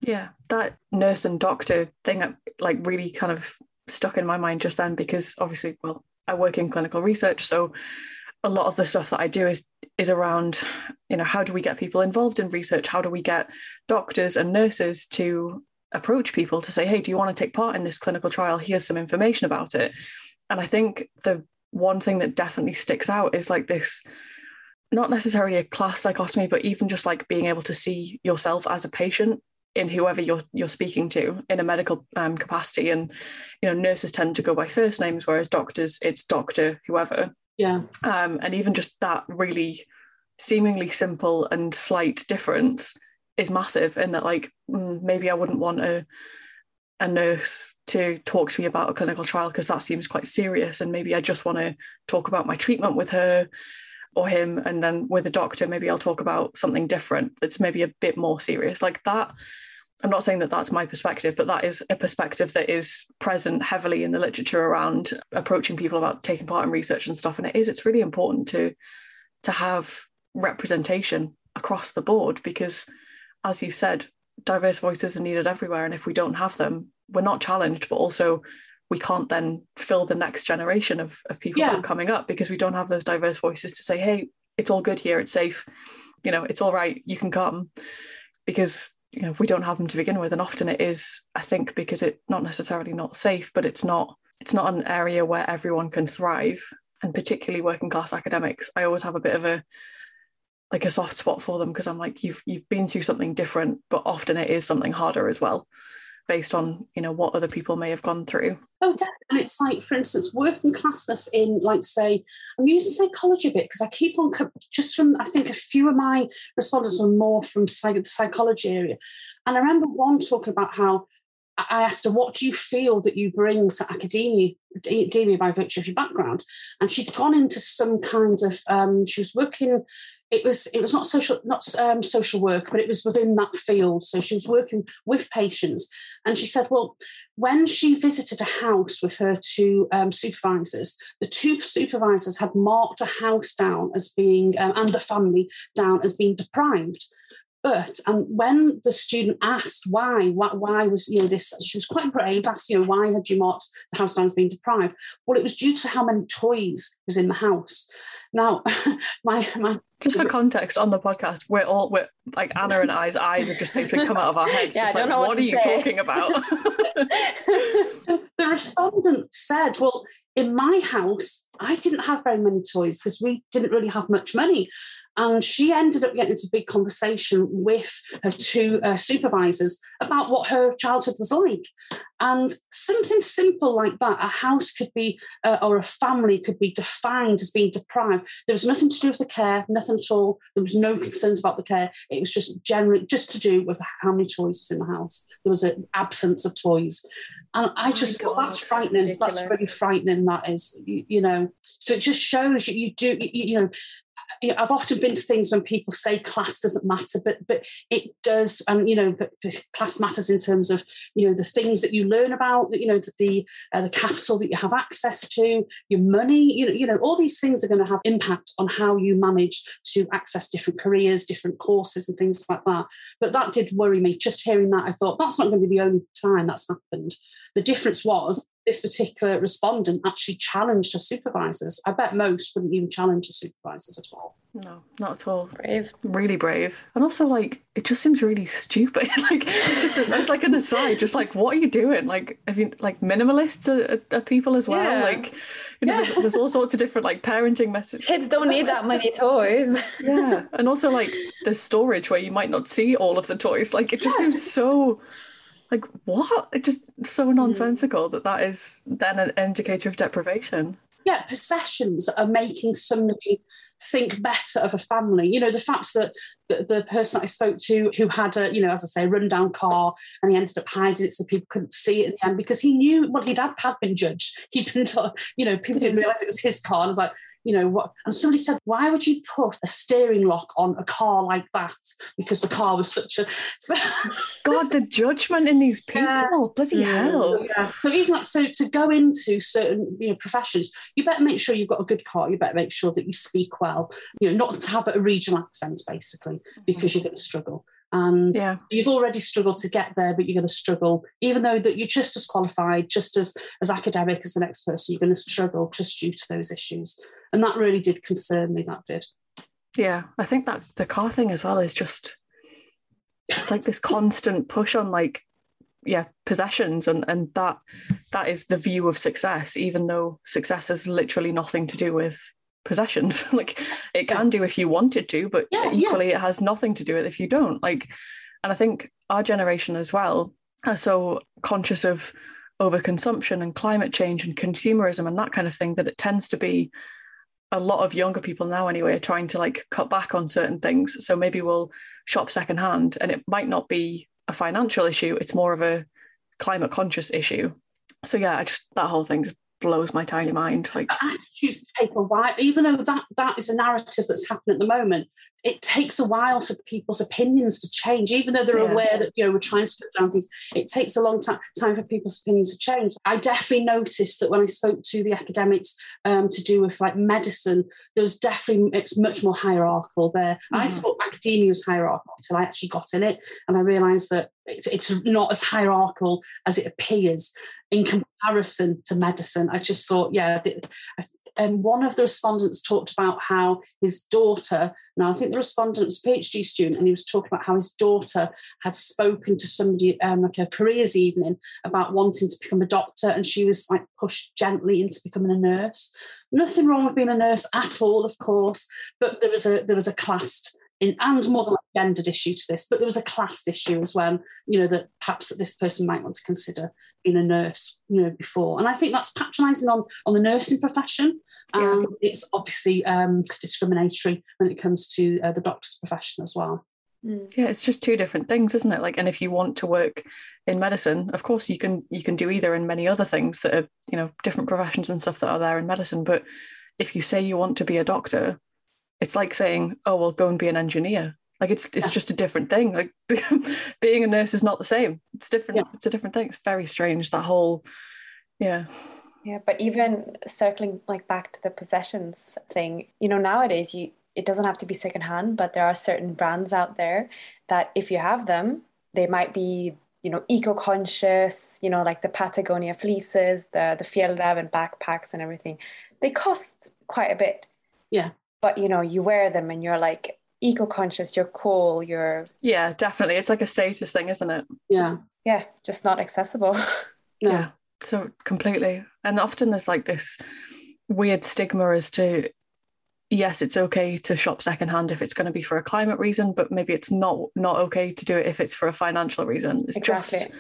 Yeah, that nurse and doctor thing, uh, like, really kind of stuck in my mind just then because obviously, well, I work in clinical research, so a lot of the stuff that I do is is around, you know, how do we get people involved in research? How do we get doctors and nurses to approach people to say, hey, do you want to take part in this clinical trial? Here's some information about it. And I think the one thing that definitely sticks out is like this not necessarily a class dichotomy, but even just like being able to see yourself as a patient in whoever you're you're speaking to in a medical um, capacity. And you know, nurses tend to go by first names, whereas doctors it's doctor whoever. Yeah. Um, and even just that really seemingly simple and slight difference is massive. In that, like mm, maybe I wouldn't want a a nurse to talk to me about a clinical trial because that seems quite serious, and maybe I just want to talk about my treatment with her or him and then with a doctor maybe i'll talk about something different that's maybe a bit more serious. Like that i'm not saying that that's my perspective but that is a perspective that is present heavily in the literature around approaching people about taking part in research and stuff. And it is it's really important to to have representation across the board because as you said diverse voices are needed everywhere. And if we don't have them we're not challenged but also we can't then fill the next generation of, of people Yeah. coming up because we don't have those diverse voices to say, hey, it's all good here, it's safe, you know, it's all right, you can come. Because you know, we don't have them to begin with. And often it is, I think, because it's not necessarily not safe, but it's not it's not an area where everyone can thrive. And particularly working class academics, I always have a bit of a like a soft spot for them because I'm like, you've you've been through something different, but often it is something harder as well, based on, you know, what other people may have gone through. Oh. And it's like, for instance, working classness in, like, say, I'm using psychology a bit because I keep on, just from, I think a few of my respondents were more from psych- the psychology area. And I remember one talking about how I I asked her, what do you feel that you bring to academia, academia by virtue of your background? And she'd gone into some kind of, um, she was working, it was it was not social not um, social work, but it was within that field. So she was working with patients, and she said, well, when she visited a house with her two um, supervisors, the two supervisors had marked a house down as being um, and the family down as being deprived. But and when the student asked why, why, why was you know this, she was quite brave. Asked you know why had you marked the house down as being deprived? Well, it was due to how many toys was in the house. Now, my my Just for context on the podcast, we're all we're like Anna and I's eyes have just basically come out of our heads. Yeah, just I don't like, know what what to are you say." talking about? the respondent said, Well, in my house, I didn't have very many toys because we didn't really have much money. And she ended up getting into a big conversation with her two uh, supervisors about what her childhood was like. And something simple like that, a house could be, uh, or a family could be defined as being deprived. There was nothing to do with the care, nothing at all. There was no concerns about the care. It was just generally just to do with how many toys was in the house. There was an absence of toys. And I my just thought that's God, frightening. That's really frightening. That is, you, you know. So it just shows you, you do, you, you know. I've often been to things when people say class doesn't matter, but but it does, and you know, but, but class matters in terms of you know the things that you learn about, you know, the uh, the capital that you have access to, your money, you know, you know, all these things are going to have impact on how you manage to access different careers, different courses, and things like that. But that did worry me. Just hearing that, I thought that's not going to be the only time that's happened. The difference was this particular respondent actually challenged her supervisors. I bet most wouldn't even challenge the supervisors at all. no, not at all. Brave. Really brave. And also like it just seems really stupid. like just as like an aside, just like what are you doing? Like have you like minimalists are, are- are people as well? Yeah. Like you know, Yeah. there's, there's all sorts of different like parenting messages. Kids don't need that many toys. yeah and also like the storage where you might not see all of the toys like it just Yeah. seems so like what it just so mm-hmm. nonsensical that that is then an indicator of deprivation Yeah, possessions are making somebody think better of a family. You know, the fact that the, the person I spoke to who had a, you know, as I say, rundown car and he ended up hiding it so people couldn't see it in the end because he knew, well, he'd had, had been judged. He'd been told, you know, people didn't mm-hmm. realize it was his car. And I was like, you know what? And somebody said, why would you put a steering lock on a car like that? Because the car was such a. So, god the judgment in these people Yeah. bloody Mm. hell yeah. So even like so to go into certain you know professions, you better make sure you've got a good car. You better make sure that you speak well. You know, not to have a regional accent basically, because you're going to struggle. And yeah you've already struggled to get there, but you're going to struggle, even though that you're just as qualified, just as as academic as the next person. You're going to struggle just due to those issues, and that really did concern me. That did. yeah i think that the car thing as well is just it's like this constant push on like yeah possessions and and that that is the view of success even though success has literally nothing to do with possessions. Like it can do if you wanted to but Yeah, yeah. equally it has nothing to do with it if you don't. Like and i think our generation as well are so conscious of overconsumption and climate change and consumerism and that kind of thing that it tends to be a lot of younger people now anyway are trying to like cut back on certain things. So maybe we'll shop secondhand and it might not be a financial issue it's more of a climate conscious issue. So yeah i just that whole thing just blows my tiny mind like attitudes paper why even though that that is a narrative that's happening at the moment it takes a while for people's opinions to change, even though they're yeah. aware that you know we're trying to put down things. It takes a long time, time for people's opinions to change. I definitely noticed that when I spoke to the academics um, to do with like medicine, there was definitely it's much more hierarchical there. Mm. I thought academia was hierarchical until I actually got in it, and I realised that it's, it's not as hierarchical as it appears in comparison to medicine. I just thought, yeah, the, um, one of the respondents talked about how his daughter, now I think the respondent was a PhD student, and he was talking about how his daughter had spoken to somebody um, like a careers evening about wanting to become a doctor, and she was like pushed gently into becoming a nurse. Nothing wrong with being a nurse at all, of course, but there was a there was a classed in, and more than gendered issue to this, but there was a class issue as well. You know that perhaps that this person might want to consider being a nurse, you know, before, and I think that's patronising on on the nursing profession, and yeah. it's obviously um, discriminatory when it comes to uh, the doctor's profession as well. Mm. Yeah, it's just two different things, isn't it? Like, and if you want to work in medicine, of course you can you can do either, and many other things that are you know different professions and stuff that are there in medicine. But if you say you want to be a doctor, it's like saying, "Oh, well, go and be an engineer." Like it's it's yeah. just a different thing. Like being a nurse is not the same. It's different. Yeah. It's a different thing. It's very strange that whole, yeah. Yeah, but even circling like back to the possessions thing, you know, nowadays you it doesn't have to be secondhand, but there are certain brands out there that if you have them, they might be you know eco-conscious you know like the patagonia fleeces the the fjällräven backpacks and everything they cost quite a bit yeah but you know you wear them and you're like eco-conscious you're cool you're yeah definitely. It's like a status thing isn't it? Yeah. Yeah just not accessible. No. yeah so completely. And often there's like this weird stigma as to yes it's okay to shop secondhand if it's going to be for a climate reason but maybe it's not not okay to do it if it's for a financial reason. It's exactly. just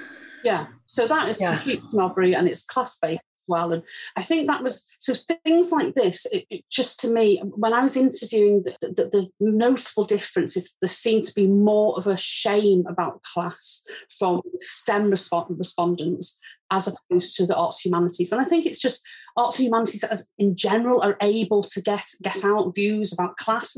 yeah. So that is yeah. complete snobbery and it's class based as well. And i think that was so things like this it, it just to me when i was interviewing the, the, the, noticeable difference is there seemed to be more of a shame about class from stem respondents as opposed to the arts humanities. And i think it's just arts humanities as in general are able to get get out views about class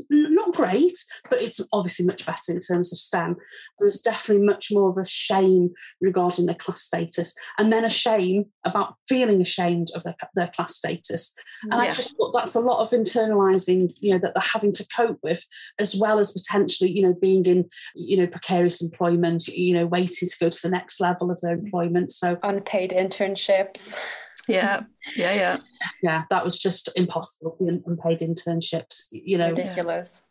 not great but it's obviously much better in terms of stem there's definitely much more of a shame regarding their class status and then a shame about feeling ashamed of their, their class status and yeah. i just thought that's a lot of internalizing you know that they're having to cope with as well as potentially you know being in you know precarious employment you know waiting to go to the next level of their employment so unpaid internships yeah, yeah, yeah, yeah. That was just impossible. The unpaid internships, you know, ridiculous.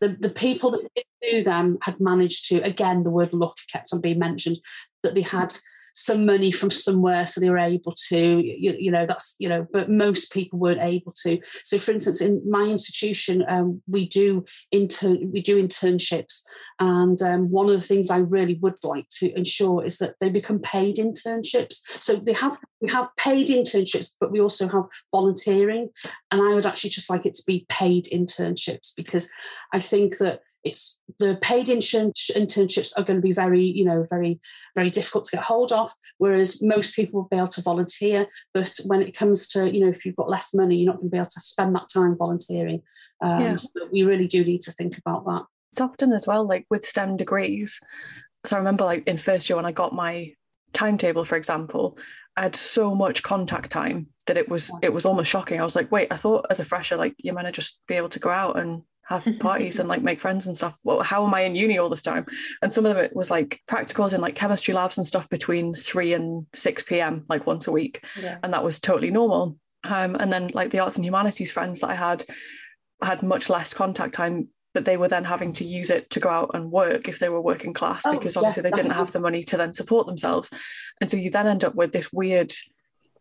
The the people that knew them had managed to. Again, the word luck kept on being mentioned. That they had some money from somewhere so they were able to you, you know that's you know but most people weren't able to. So for instance in my institution um, we do intern we do internships. And um, one of the things i really would like to ensure is that they become paid internships. So they have we have paid internships but we also have volunteering. And i would actually just like it to be paid internships because i think that it's the paid internships are going to be very you know very very difficult to get hold of whereas most people will be able to volunteer. But when it comes to you know if you've got less money you're not going to be able to spend that time volunteering. Um, yeah. so we really do need to think about that. It's often as well like with stem degrees. So i remember like in first year when i got my timetable for example i had so much contact time that it was it was almost shocking. I was like wait i thought as a fresher like you're meant to just be able to go out and have parties and like make friends and stuff. Well, how am I in uni all this time? And some of them it was like practicals in like chemistry labs and stuff between 3 and 6 p.m. like once a week. Yeah. And that was totally normal. Um, and then like the arts and humanities friends that I had had much less contact time but they were then having to use it to go out and work if they were working class oh, because obviously yeah, they didn't have the money to then support themselves and so you then end up with this weird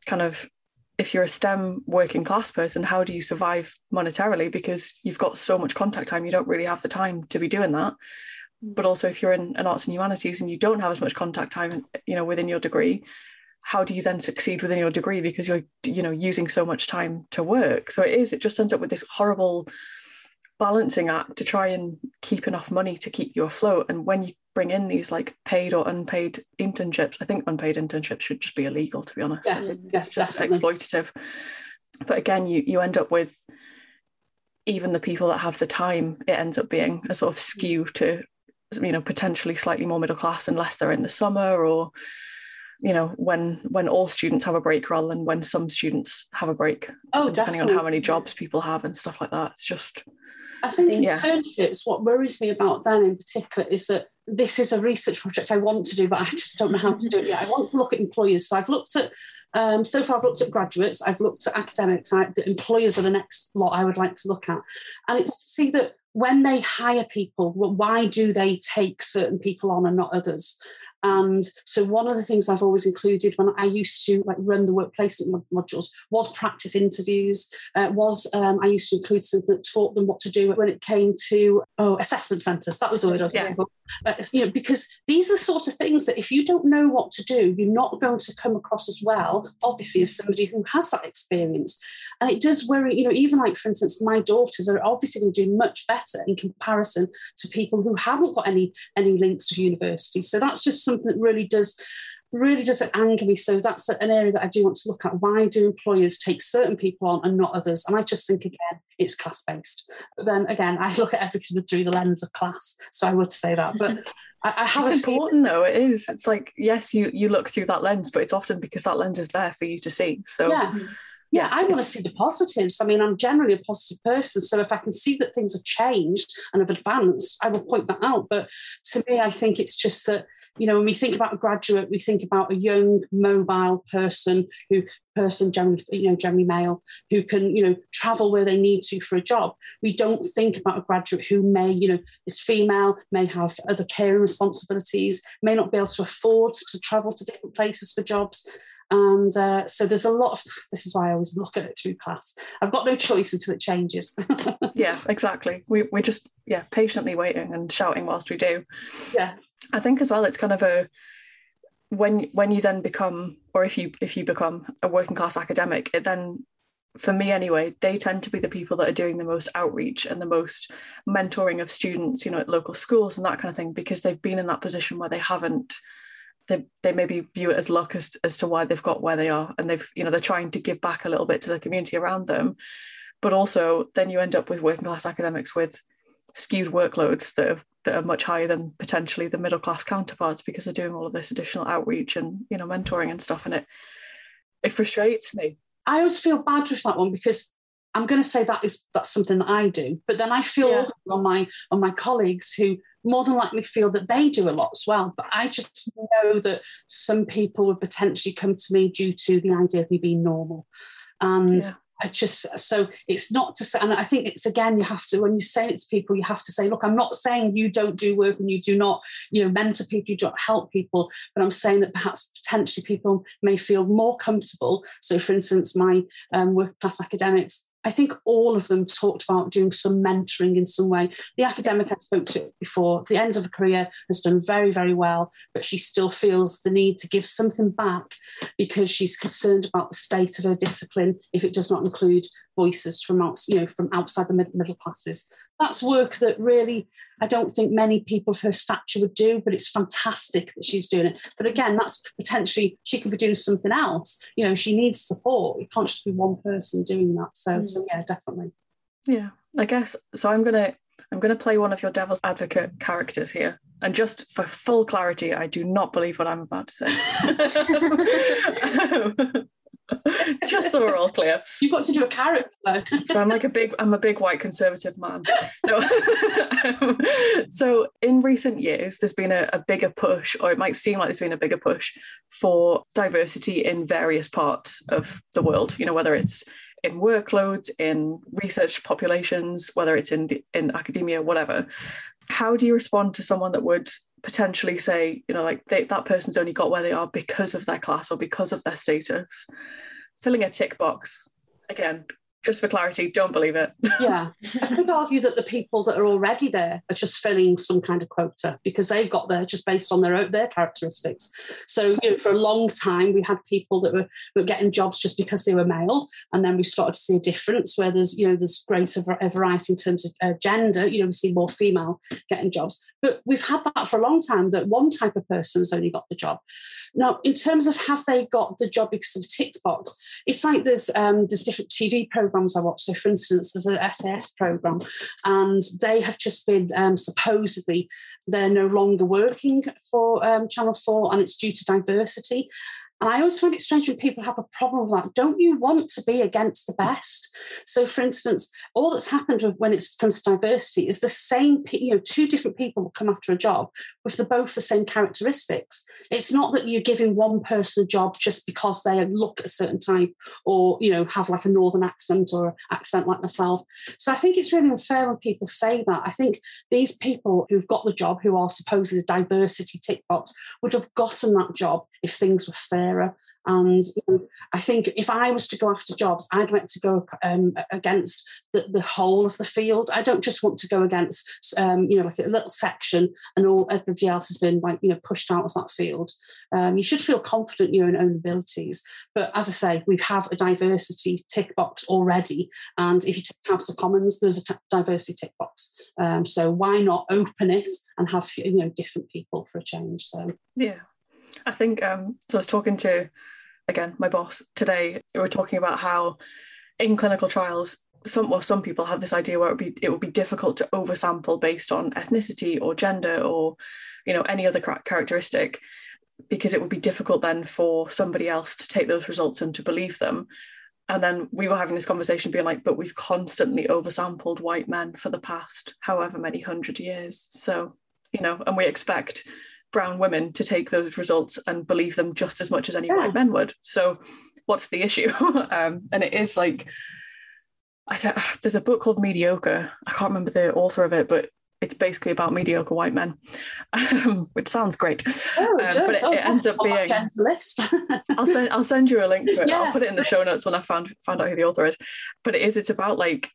kind of if you're a STEM working class person, how do you survive monetarily? Because you've got so much contact time, you don't really have the time to be doing that. Mm. But also, if you're in an arts and humanities and you don't have as much contact time, you know, within your degree, how do you then succeed within your degree because you're, you know, using so much time to work? So it is, it just ends up with this horrible balancing act to try and keep enough money to keep you afloat. And when you bring in these like paid or unpaid internships, I think unpaid internships should just be illegal, to be honest. Yes, it's yes, just definitely. exploitative. But again, you you end up with even the people that have the time, it ends up being a sort of skew to, you know, potentially slightly more middle class unless they're in the summer or, you know, when when all students have a break rather than when some students have a break. Oh, depending definitely. on how many jobs people have and stuff like that. It's just I think Yeah. internships, what worries me about them in particular is that this is a research project I want to do, but I just don't know how to do it yet. I want to look at employers. So I've looked at, um, so far I've looked at graduates, I've looked at academics, I, the employers are the next lot I would like to look at. And it's to see that when they hire people, well, why do they take certain people on and not others? And so one of the things I've always included when I used to like run the workplace mod- modules was practice interviews. Uh, was um, I used to include something that taught them what to do when it came to oh assessment centres. That was the word I was Yeah. looking. Uh, you know, because these are the sort of things that if you don't know what to do, you're not going to come across as well. Obviously, as somebody who has that experience, and it does worry. You know, even like for instance, my daughters are obviously going to do much better in comparison to people who haven't got any any links with universities. So that's just something that really does really does anger me. So that's an area that I do want to look at. Why do employers take certain people on and not others? And I just think again, it's class based. But then again, I look at everything through the lens of class. So I would say that. But I, I have it's feeling- important though. It is. It's like yes, you you look through that lens, but it's often because that lens is there for you to see. So Yeah. Yeah, I want to see the positives. I mean, I'm generally a positive person. So if I can see that things have changed and have advanced, I will point that out. But to me, I think it's just that, you know, when we think about a graduate, we think about a young, mobile person who person generally, you know, generally male, who can, you know, travel where they need to for a job. We don't think about a graduate who may, you know, is female, may have other caring responsibilities, may not be able to afford to travel to different places for jobs. And uh, so there's a lot of this is why I always look at it through class. I've got no choice until it changes. yeah, exactly. We we're just yeah patiently waiting and shouting whilst we do. yeah. I think as well it's kind of a when when you then become or if you if you become a working class academic, it then for me anyway, they tend to be the people that are doing the most outreach and the most mentoring of students, you know, at local schools and that kind of thing, because they've been in that position where they haven't they, they maybe view it as luck as, as to why they've got where they are and they've you know they're trying to give back a little bit to the community around them but also then you end up with working class academics with skewed workloads that are, that are much higher than potentially the middle class counterparts because they're doing all of this additional outreach and you know mentoring and stuff and it it frustrates me I always feel bad with that one because I'm going to say that is that's something that I do, but then I feel Yeah. on my on my colleagues who more than likely feel that they do a lot as well. But I just know that some people would potentially come to me due to the idea of me being normal, and Yeah. I just so it's not to say, and I think it's again you have to when you say it to people, you have to say, look, I'm not saying you don't do work and you do not, you know, mentor people, you don't help people, but I'm saying that perhaps potentially people may feel more comfortable. So, for instance, my um, working class academics. I think all of them talked about doing some mentoring in some way. The academic I spoke to before, the end of her career has done very, very well, but she still feels the need to give something back because she's concerned about the state of her discipline if it does not include voices from you know, from outside the middle classes. That's work that really I don't think many people of her stature would do, but it's fantastic that she's doing it. But again, that's potentially she could be doing something else. You know, she needs support. It can't just be one person doing that. So, mm. so yeah, definitely. yeah i guess so i'm gonna i'm gonna play one of your devil's advocate characters here and just for full clarity i do not believe what i'm about to say um, just so we're all clear You've got to do a character so I'm like a big I'm a big white conservative man. No. Um, so in recent years, there's been a, a bigger push, or it might seem like there's been a bigger push for diversity in various parts of the world. You know, whether it's in workloads, in research populations, whether it's in the, in academia, whatever. How do you respond to someone that would potentially say, you know, like they, that person's only got where they are because of their class or because of their status? Filling a tick box again, just for clarity, don't believe it. yeah. I could argue that the people that are already there are just filling some kind of quota because they've got there just based on their own, their characteristics. So, you know, for a long time, we had people that were, were getting jobs just because they were male. And then we started to see a difference where there's, you know, there's greater var- variety in terms of uh, gender. You know, we see more female getting jobs. But we've had that for a long time that one type of person has only got the job. Now, in terms of have they got the job because of tick box, it's like there's um, there's different TV programs programs I watch. So, for instance, there's an SAS program, and they have just been um, supposedly they're no longer working for um, Channel Four, and it's due to diversity. And I always find it strange when people have a problem with that. Don't you want to be against the best? So, for instance, all that's happened when it comes to diversity is the same, you know, two different people will come after a job with the, both the same characteristics. It's not that you're giving one person a job just because they look a certain type or, you know, have like a northern accent or accent like myself. So I think it's really unfair when people say that. I think these people who've got the job, who are supposedly diversity tick box, would have gotten that job if things were fairer. And you know, I think if I was to go after jobs, I'd like to go um, against the, the whole of the field. I don't just want to go against, um, you know, like a little section and all everybody else has been like, you know, pushed out of that field. Um, you should feel confident in your own abilities. But as I say, we have a diversity tick box already. And if you take House of Commons, there's a t- diversity tick box. Um, so why not open it and have, you know, different people for a change? So, yeah. I think um, so. I was talking to again my boss today. We were talking about how in clinical trials, some well, some people have this idea where it would be it would be difficult to oversample based on ethnicity or gender or you know any other characteristic because it would be difficult then for somebody else to take those results and to believe them. And then we were having this conversation being like, but we've constantly oversampled white men for the past however many hundred years. So, you know, and we expect brown women to take those results and believe them just as much as any yeah. white men would. So, what's the issue? um, and it is like, I th- there's a book called Mediocre. I can't remember the author of it, but it's basically about mediocre white men, um, which sounds great. Oh, um, but it, oh, it ends up being. I'll send I'll send you a link to it. Yes. I'll put it in the show notes when I found found out who the author is. But it is it's about like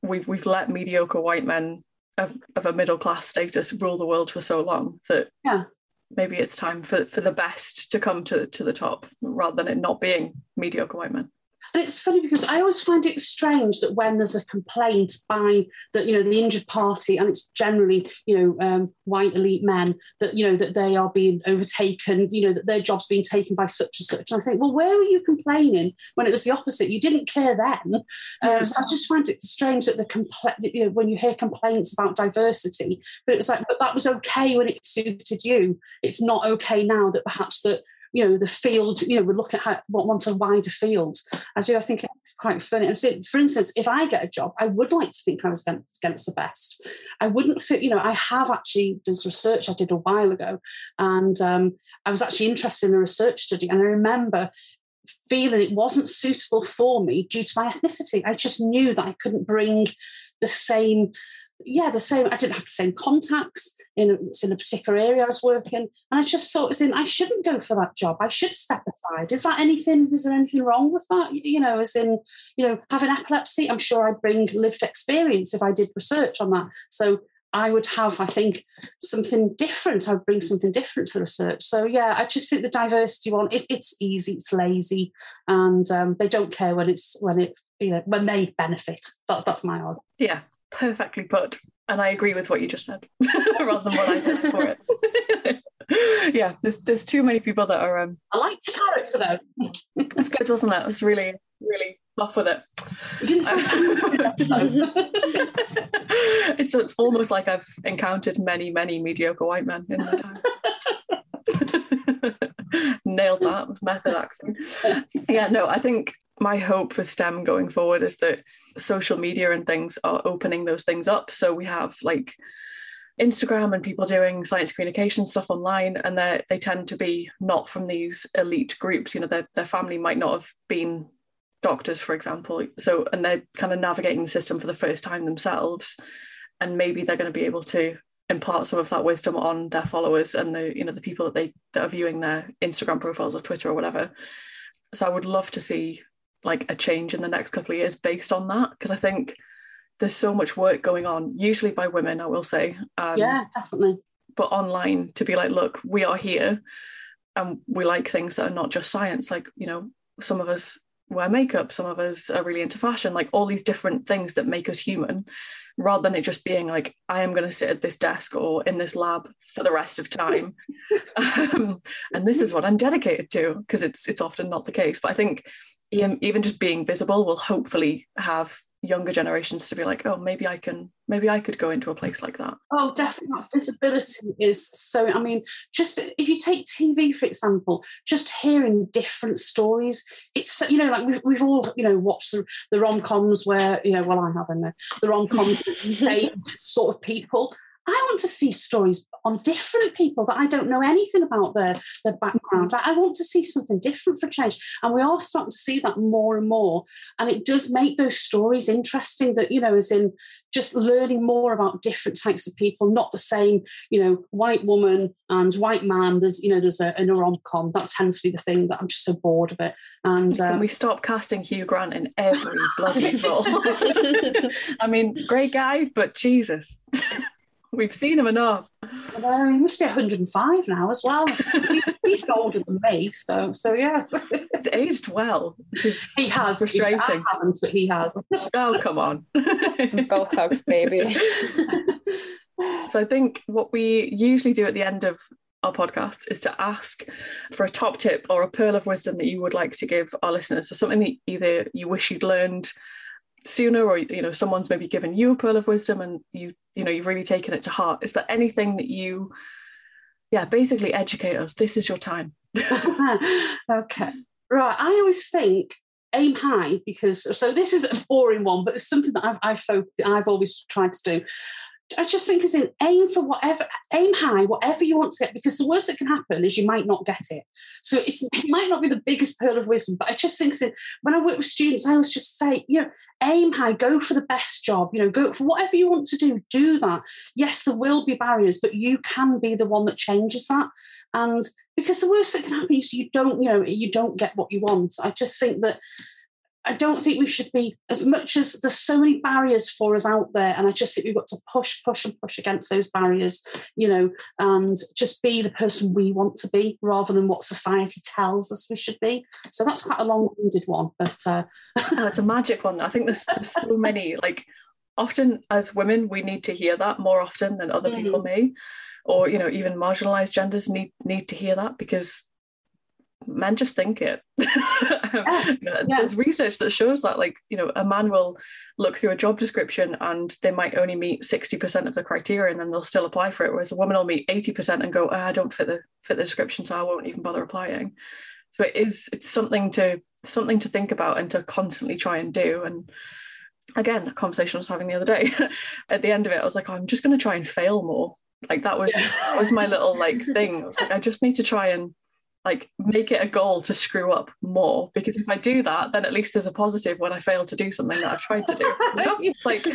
we've we've let mediocre white men of, of a middle class status rule the world for so long that yeah maybe it's time for, for the best to come to, to the top rather than it not being mediocre white men. And it's funny because I always find it strange that when there's a complaint by the you know the injured party, and it's generally you know um, white elite men that you know that they are being overtaken, you know that their jobs being taken by such and such. And I think, well, where were you complaining when it was the opposite? You didn't care then. Um, so I just find it strange that the you know when you hear complaints about diversity, but it was like, but that was okay when it suited you. It's not okay now that perhaps that you know the field you know we look at how, what wants a wider field. I do i think quite funny. And so for instance if i get a job i would like to think i was against, against the best. I wouldn't fit you know i have actually there's research i did a while ago and um, i was actually interested in a research study and i remember feeling it wasn't suitable for me due to my ethnicity. I just knew that i couldn't bring the same yeah, the same. I didn't have the same contacts in a, in a particular area I was working, and I just thought, as in, I shouldn't go for that job. I should step aside. Is that anything? Is there anything wrong with that? You know, as in, you know, having epilepsy, I'm sure I'd bring lived experience if I did research on that. So I would have, I think, something different. I'd bring something different to the research. So yeah, I just think the diversity one, it, it's easy, it's lazy, and um, they don't care when it's when it you know when they benefit. That, that's my odd. Yeah, perfectly put. And I agree with what you just said, rather than what I said for it. yeah, there's there's too many people that are. Um, I like the character though. it's good, wasn't it? It was really, really off with it. it's it's almost like I've encountered many, many mediocre white men in my time. Nailed that with method acting. Yeah, no, I think my hope for STEM going forward is that social media and things are opening those things up. So we have like Instagram and people doing science communication stuff online, and they they tend to be not from these elite groups. You know, their their family might not have been doctors, for example. So and they're kind of navigating the system for the first time themselves, and maybe they're going to be able to impart some of that wisdom on their followers and the you know the people that they that are viewing their Instagram profiles or Twitter or whatever. So I would love to see like a change in the next couple of years based on that because I think there's so much work going on, usually by women, I will say. Um, yeah, definitely. But online to be like, look, we are here and we like things that are not just science. Like, you know, some of us wear makeup, some of us are really into fashion, like all these different things that make us human, rather than it just being like, I am going to sit at this desk or in this lab for the rest of time. um, and this is what I'm dedicated to, because it's it's often not the case. But I think even just being visible will hopefully have younger generations to be like, oh, maybe I can, maybe I could go into a place like that. Oh, definitely. Visibility is so. I mean, just if you take TV for example, just hearing different stories, it's you know like we've we've all you know watched the the rom coms where you know well I haven't the rom coms same sort of people. I want to see stories on different people that I don't know anything about their, their background. Mm-hmm. I want to see something different for change. And we are starting to see that more and more. And it does make those stories interesting that, you know, as in just learning more about different types of people, not the same, you know, white woman and white man. There's, you know, there's a, a rom com. That tends to be the thing that I'm just so bored of it. And Can uh, we stop casting Hugh Grant in every bloody role? I mean, great guy, but Jesus. We've seen him enough. Well, he must be 105 now as well. he's older than me, so so yes. He's aged well, which is he has frustrating. I haven't, but he has. oh come on, Botox baby. so I think what we usually do at the end of our podcast is to ask for a top tip or a pearl of wisdom that you would like to give our listeners. So something that either you wish you'd learned sooner or you know someone's maybe given you a pearl of wisdom and you you know you've really taken it to heart. Is there anything that you yeah basically educate us? This is your time. Okay. Right i always think aim high because so this is a boring one but it's something that i've I've, I've always tried to do I just think as in aim for whatever, aim high, whatever you want to get, because the worst that can happen is you might not get it. So it might not be the biggest pearl of wisdom, but I just think in, when I work with students, I always just say, you know, aim high, go for the best job, you know, go for whatever you want to do, do that. Yes, there will be barriers, but you can be the one that changes that. And because the worst that can happen is you don't, you know, you don't get what you want. I just think that I don't think we should be as much as there's so many barriers for us out there, and I just think we've got to push, push, and push against those barriers, you know, and just be the person we want to be rather than what society tells us we should be. So that's quite a long-winded one, but uh... oh, it's a magic one. I think there's, there's so many like often as women we need to hear that more often than other mm. people may or you know even marginalized genders need need to hear that because men just think it. yeah, yeah. There's research that shows that, like, you know, a man will look through a job description and they might only meet 60% of the criteria and then they'll still apply for it. Whereas a woman will meet 80% and go, oh, I don't fit the fit the description, so I won't even bother applying. So it is it's something to something to think about and to constantly try and do. And again, a conversation I was having the other day. At the end of it, I was like, oh, I'm just going to try and fail more. Like that was that was my little like thing. I was like, I just need to try and like make it a goal to screw up more because if I do that, then at least there's a positive when I fail to do something that I've tried to do. it's like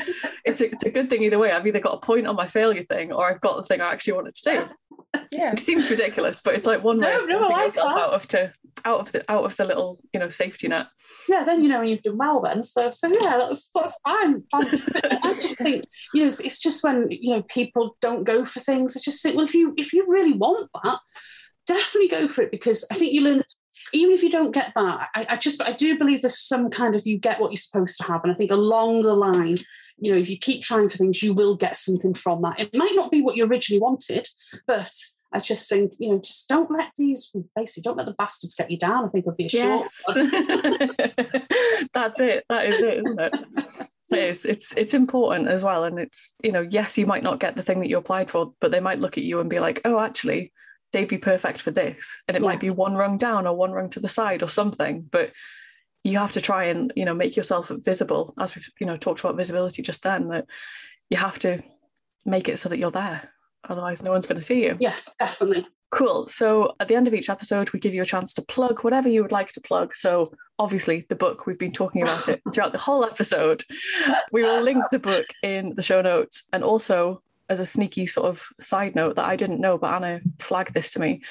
it's a, it's a good thing either way. I've either got a point on my failure thing or I've got the thing I actually wanted to do. Yeah, it seems ridiculous, but it's like one way no, of no, yourself out of to out of the out of the little you know safety net. Yeah, then you know when you've done well. Then so so yeah, that's that's fine. I just think you know it's, it's just when you know people don't go for things. I just think well if you if you really want that definitely go for it because I think you learn even if you don't get that, I, I, just I do believe there's some kind of you get what you're supposed to have. And I think along the line, you know, if you keep trying for things, you will get something from that. It might not be what you originally wanted, but I just think, you know, just don't let these basically don't let the bastards get you down. I think would be a yes. short. That's it. That is it, isn't it? It is. It's it's important as well. And it's, you know, yes, you might not get the thing that you applied for, but they might look at you and be like, oh, actually, they'd be perfect for this. And it yes. might be one rung down or one rung to the side or something but you have to try and you know make yourself visible as we've you know talked about visibility just then that you have to make it so that you're there. Otherwise no one's going to see you. Yes definitely. Cool. So at the end of each episode we give you a chance to plug whatever you would like to plug. So obviously the book we've been talking about it throughout the whole episode. We will link the book in the show notes. And also as a sneaky sort of side note that I didn't know, but Anna flagged this to me.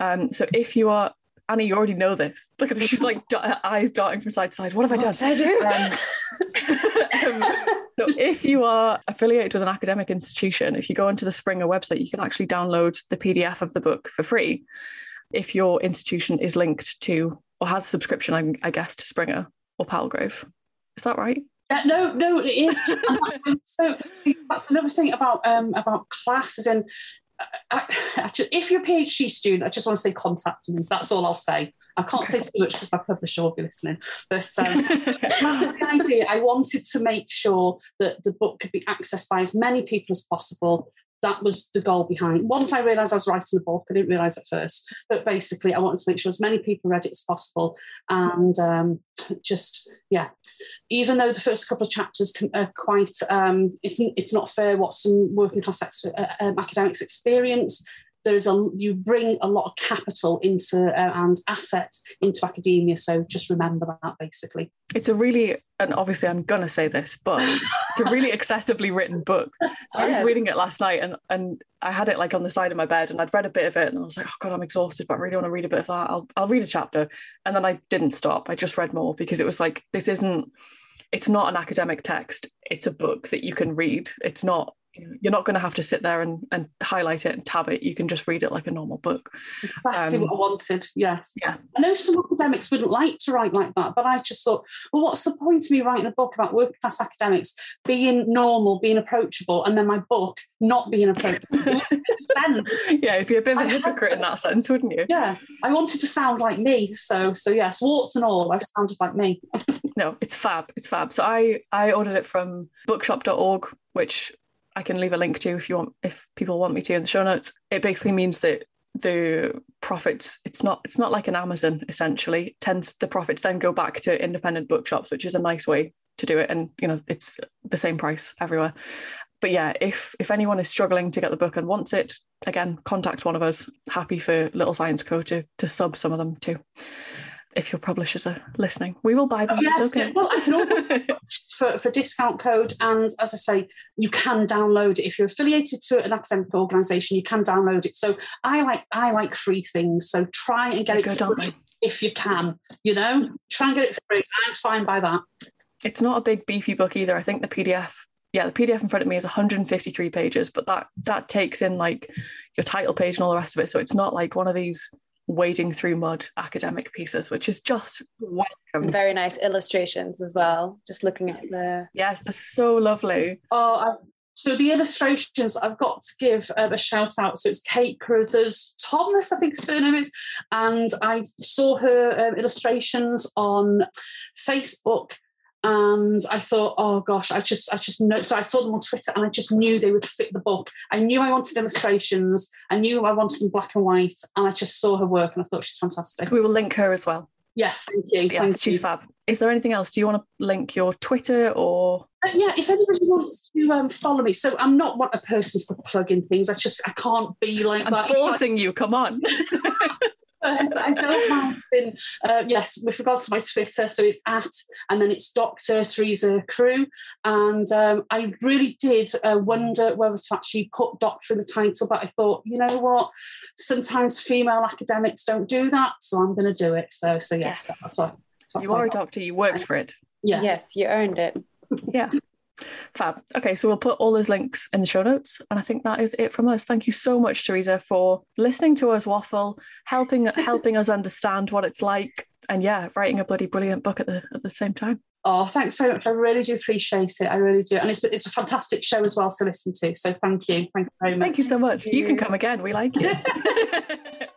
Um, so if you are Annie, you already know this. Look at her; she's like eyes darting from side to side. What have I done? I do? Um, um, so if you are affiliated with an academic institution, if you go onto the Springer website, you can actually download the PDF of the book for free. If your institution is linked to or has a subscription, I, I guess, to Springer or Palgrave. Is that right? Yeah, no, no, it is. so see, that's another thing about um, about classes and I, I just, if you're a PhD student, I just want to say contact me. That's all I'll say. I can't say too much because my publisher will be listening. But um, the idea. I wanted to make sure that the book could be accessed by as many people as possible that was the goal behind. Once I realised I was writing the book, I didn't realise at first, but basically, I wanted to make sure as many people read it as possible, and um, just yeah. Even though the first couple of chapters are quite, um, it's it's not fair what some working class ex- uh, um, academics experience there's a you bring a lot of capital into uh, and assets into academia so just remember that basically. It's a really and obviously i'm gonna say this but it's a really accessibly written book. So yes. i was reading it last night and and i had it like on the side of my bed and i'd read a bit of it and i was like oh god i'm exhausted but i really want to read a bit of that. I'll, I'll read a chapter. And then i didn't stop. I just read more because it was like this isn't it's not an academic text. It's a book that you can read. It's not you're not going to have to sit there and, and highlight it and tab it. You can just read it like a normal book. Exactly um, what I wanted. Yes. Yeah. I know some academics wouldn't like to write like that, but I just thought, well, what's the point of me writing a book about working class academics being normal, being approachable, and then my book not being approachable? yeah, if you're a bit of a hypocrite in that sense, wouldn't you? Yeah. I wanted to sound like me. So so yes, warts and all, I've sounded like me. no, it's fab. It's fab. So I I ordered it from bookshop.org, which I can leave a link to if you want if people want me to in the show notes. It basically means that the profits it's not it's not like an Amazon essentially. It tends the profits then go back to independent bookshops, which is a nice way to do it. And you know, it's the same price everywhere. But yeah, if if anyone is struggling to get the book and wants it, again, contact one of us. Happy for Little Science Co to to sub some of them too if your publishers are listening. We will buy them. yes, okay. Well, I can always for, for discount code. And as I say, you can download it. If you're affiliated to an academic organisation, you can download it. So I like I like free things. So try and get They're it good, free if you can. You know, try and get it free. I'm fine by that. It's not a big beefy book either. I think the PDF yeah, the PDF in front of me is 153 pages, but that that takes in like your title page and all the rest of it. So it's not like one of these wading through mud academic pieces, which is just welcome. Very nice illustrations as well. Just looking at the yes, they're so lovely. Oh, I, so the illustrations I've got to give um, a shout out. So it's Kate Carruthers Thomas, I think her surname is, and I saw her um, illustrations on Facebook and I thought, oh gosh, I just, I just know. So I saw them on Twitter, and I just knew they would fit the book. I knew I wanted illustrations. I knew I wanted them black and white, and I just saw her work, and I thought she's fantastic. We will link her as well. Yes, thank you. Thank she's you. fab. Is there anything else? Do you want to link your Twitter or? Uh, yeah, if anybody wants to um, follow me, so I'm not a person for plugging things. I just I can't be like I'm that. forcing you. Come on. I don't mind. In, uh, yes, with regards to my Twitter, so it's at and then it's Dr. Teresa Crew, and um, I really did uh, wonder whether to actually put Doctor in the title, but I thought, you know what, sometimes female academics don't do that, so I'm going to do it. So, so yes, yes. That's what, that's what you are a doctor. You worked for it. Yes, yes, you earned it. yeah. Fab. Okay, so we'll put all those links in the show notes. And I think that is it from us. Thank you so much, Teresa, for listening to us waffle, helping helping us understand what it's like, and yeah, writing a bloody brilliant book at the at the same time. Oh, thanks very much. I really do appreciate it. I really do. And it's it's a fantastic show as well to listen to. So thank you. Thank you very much. Thank you so much. You can come again. We like you.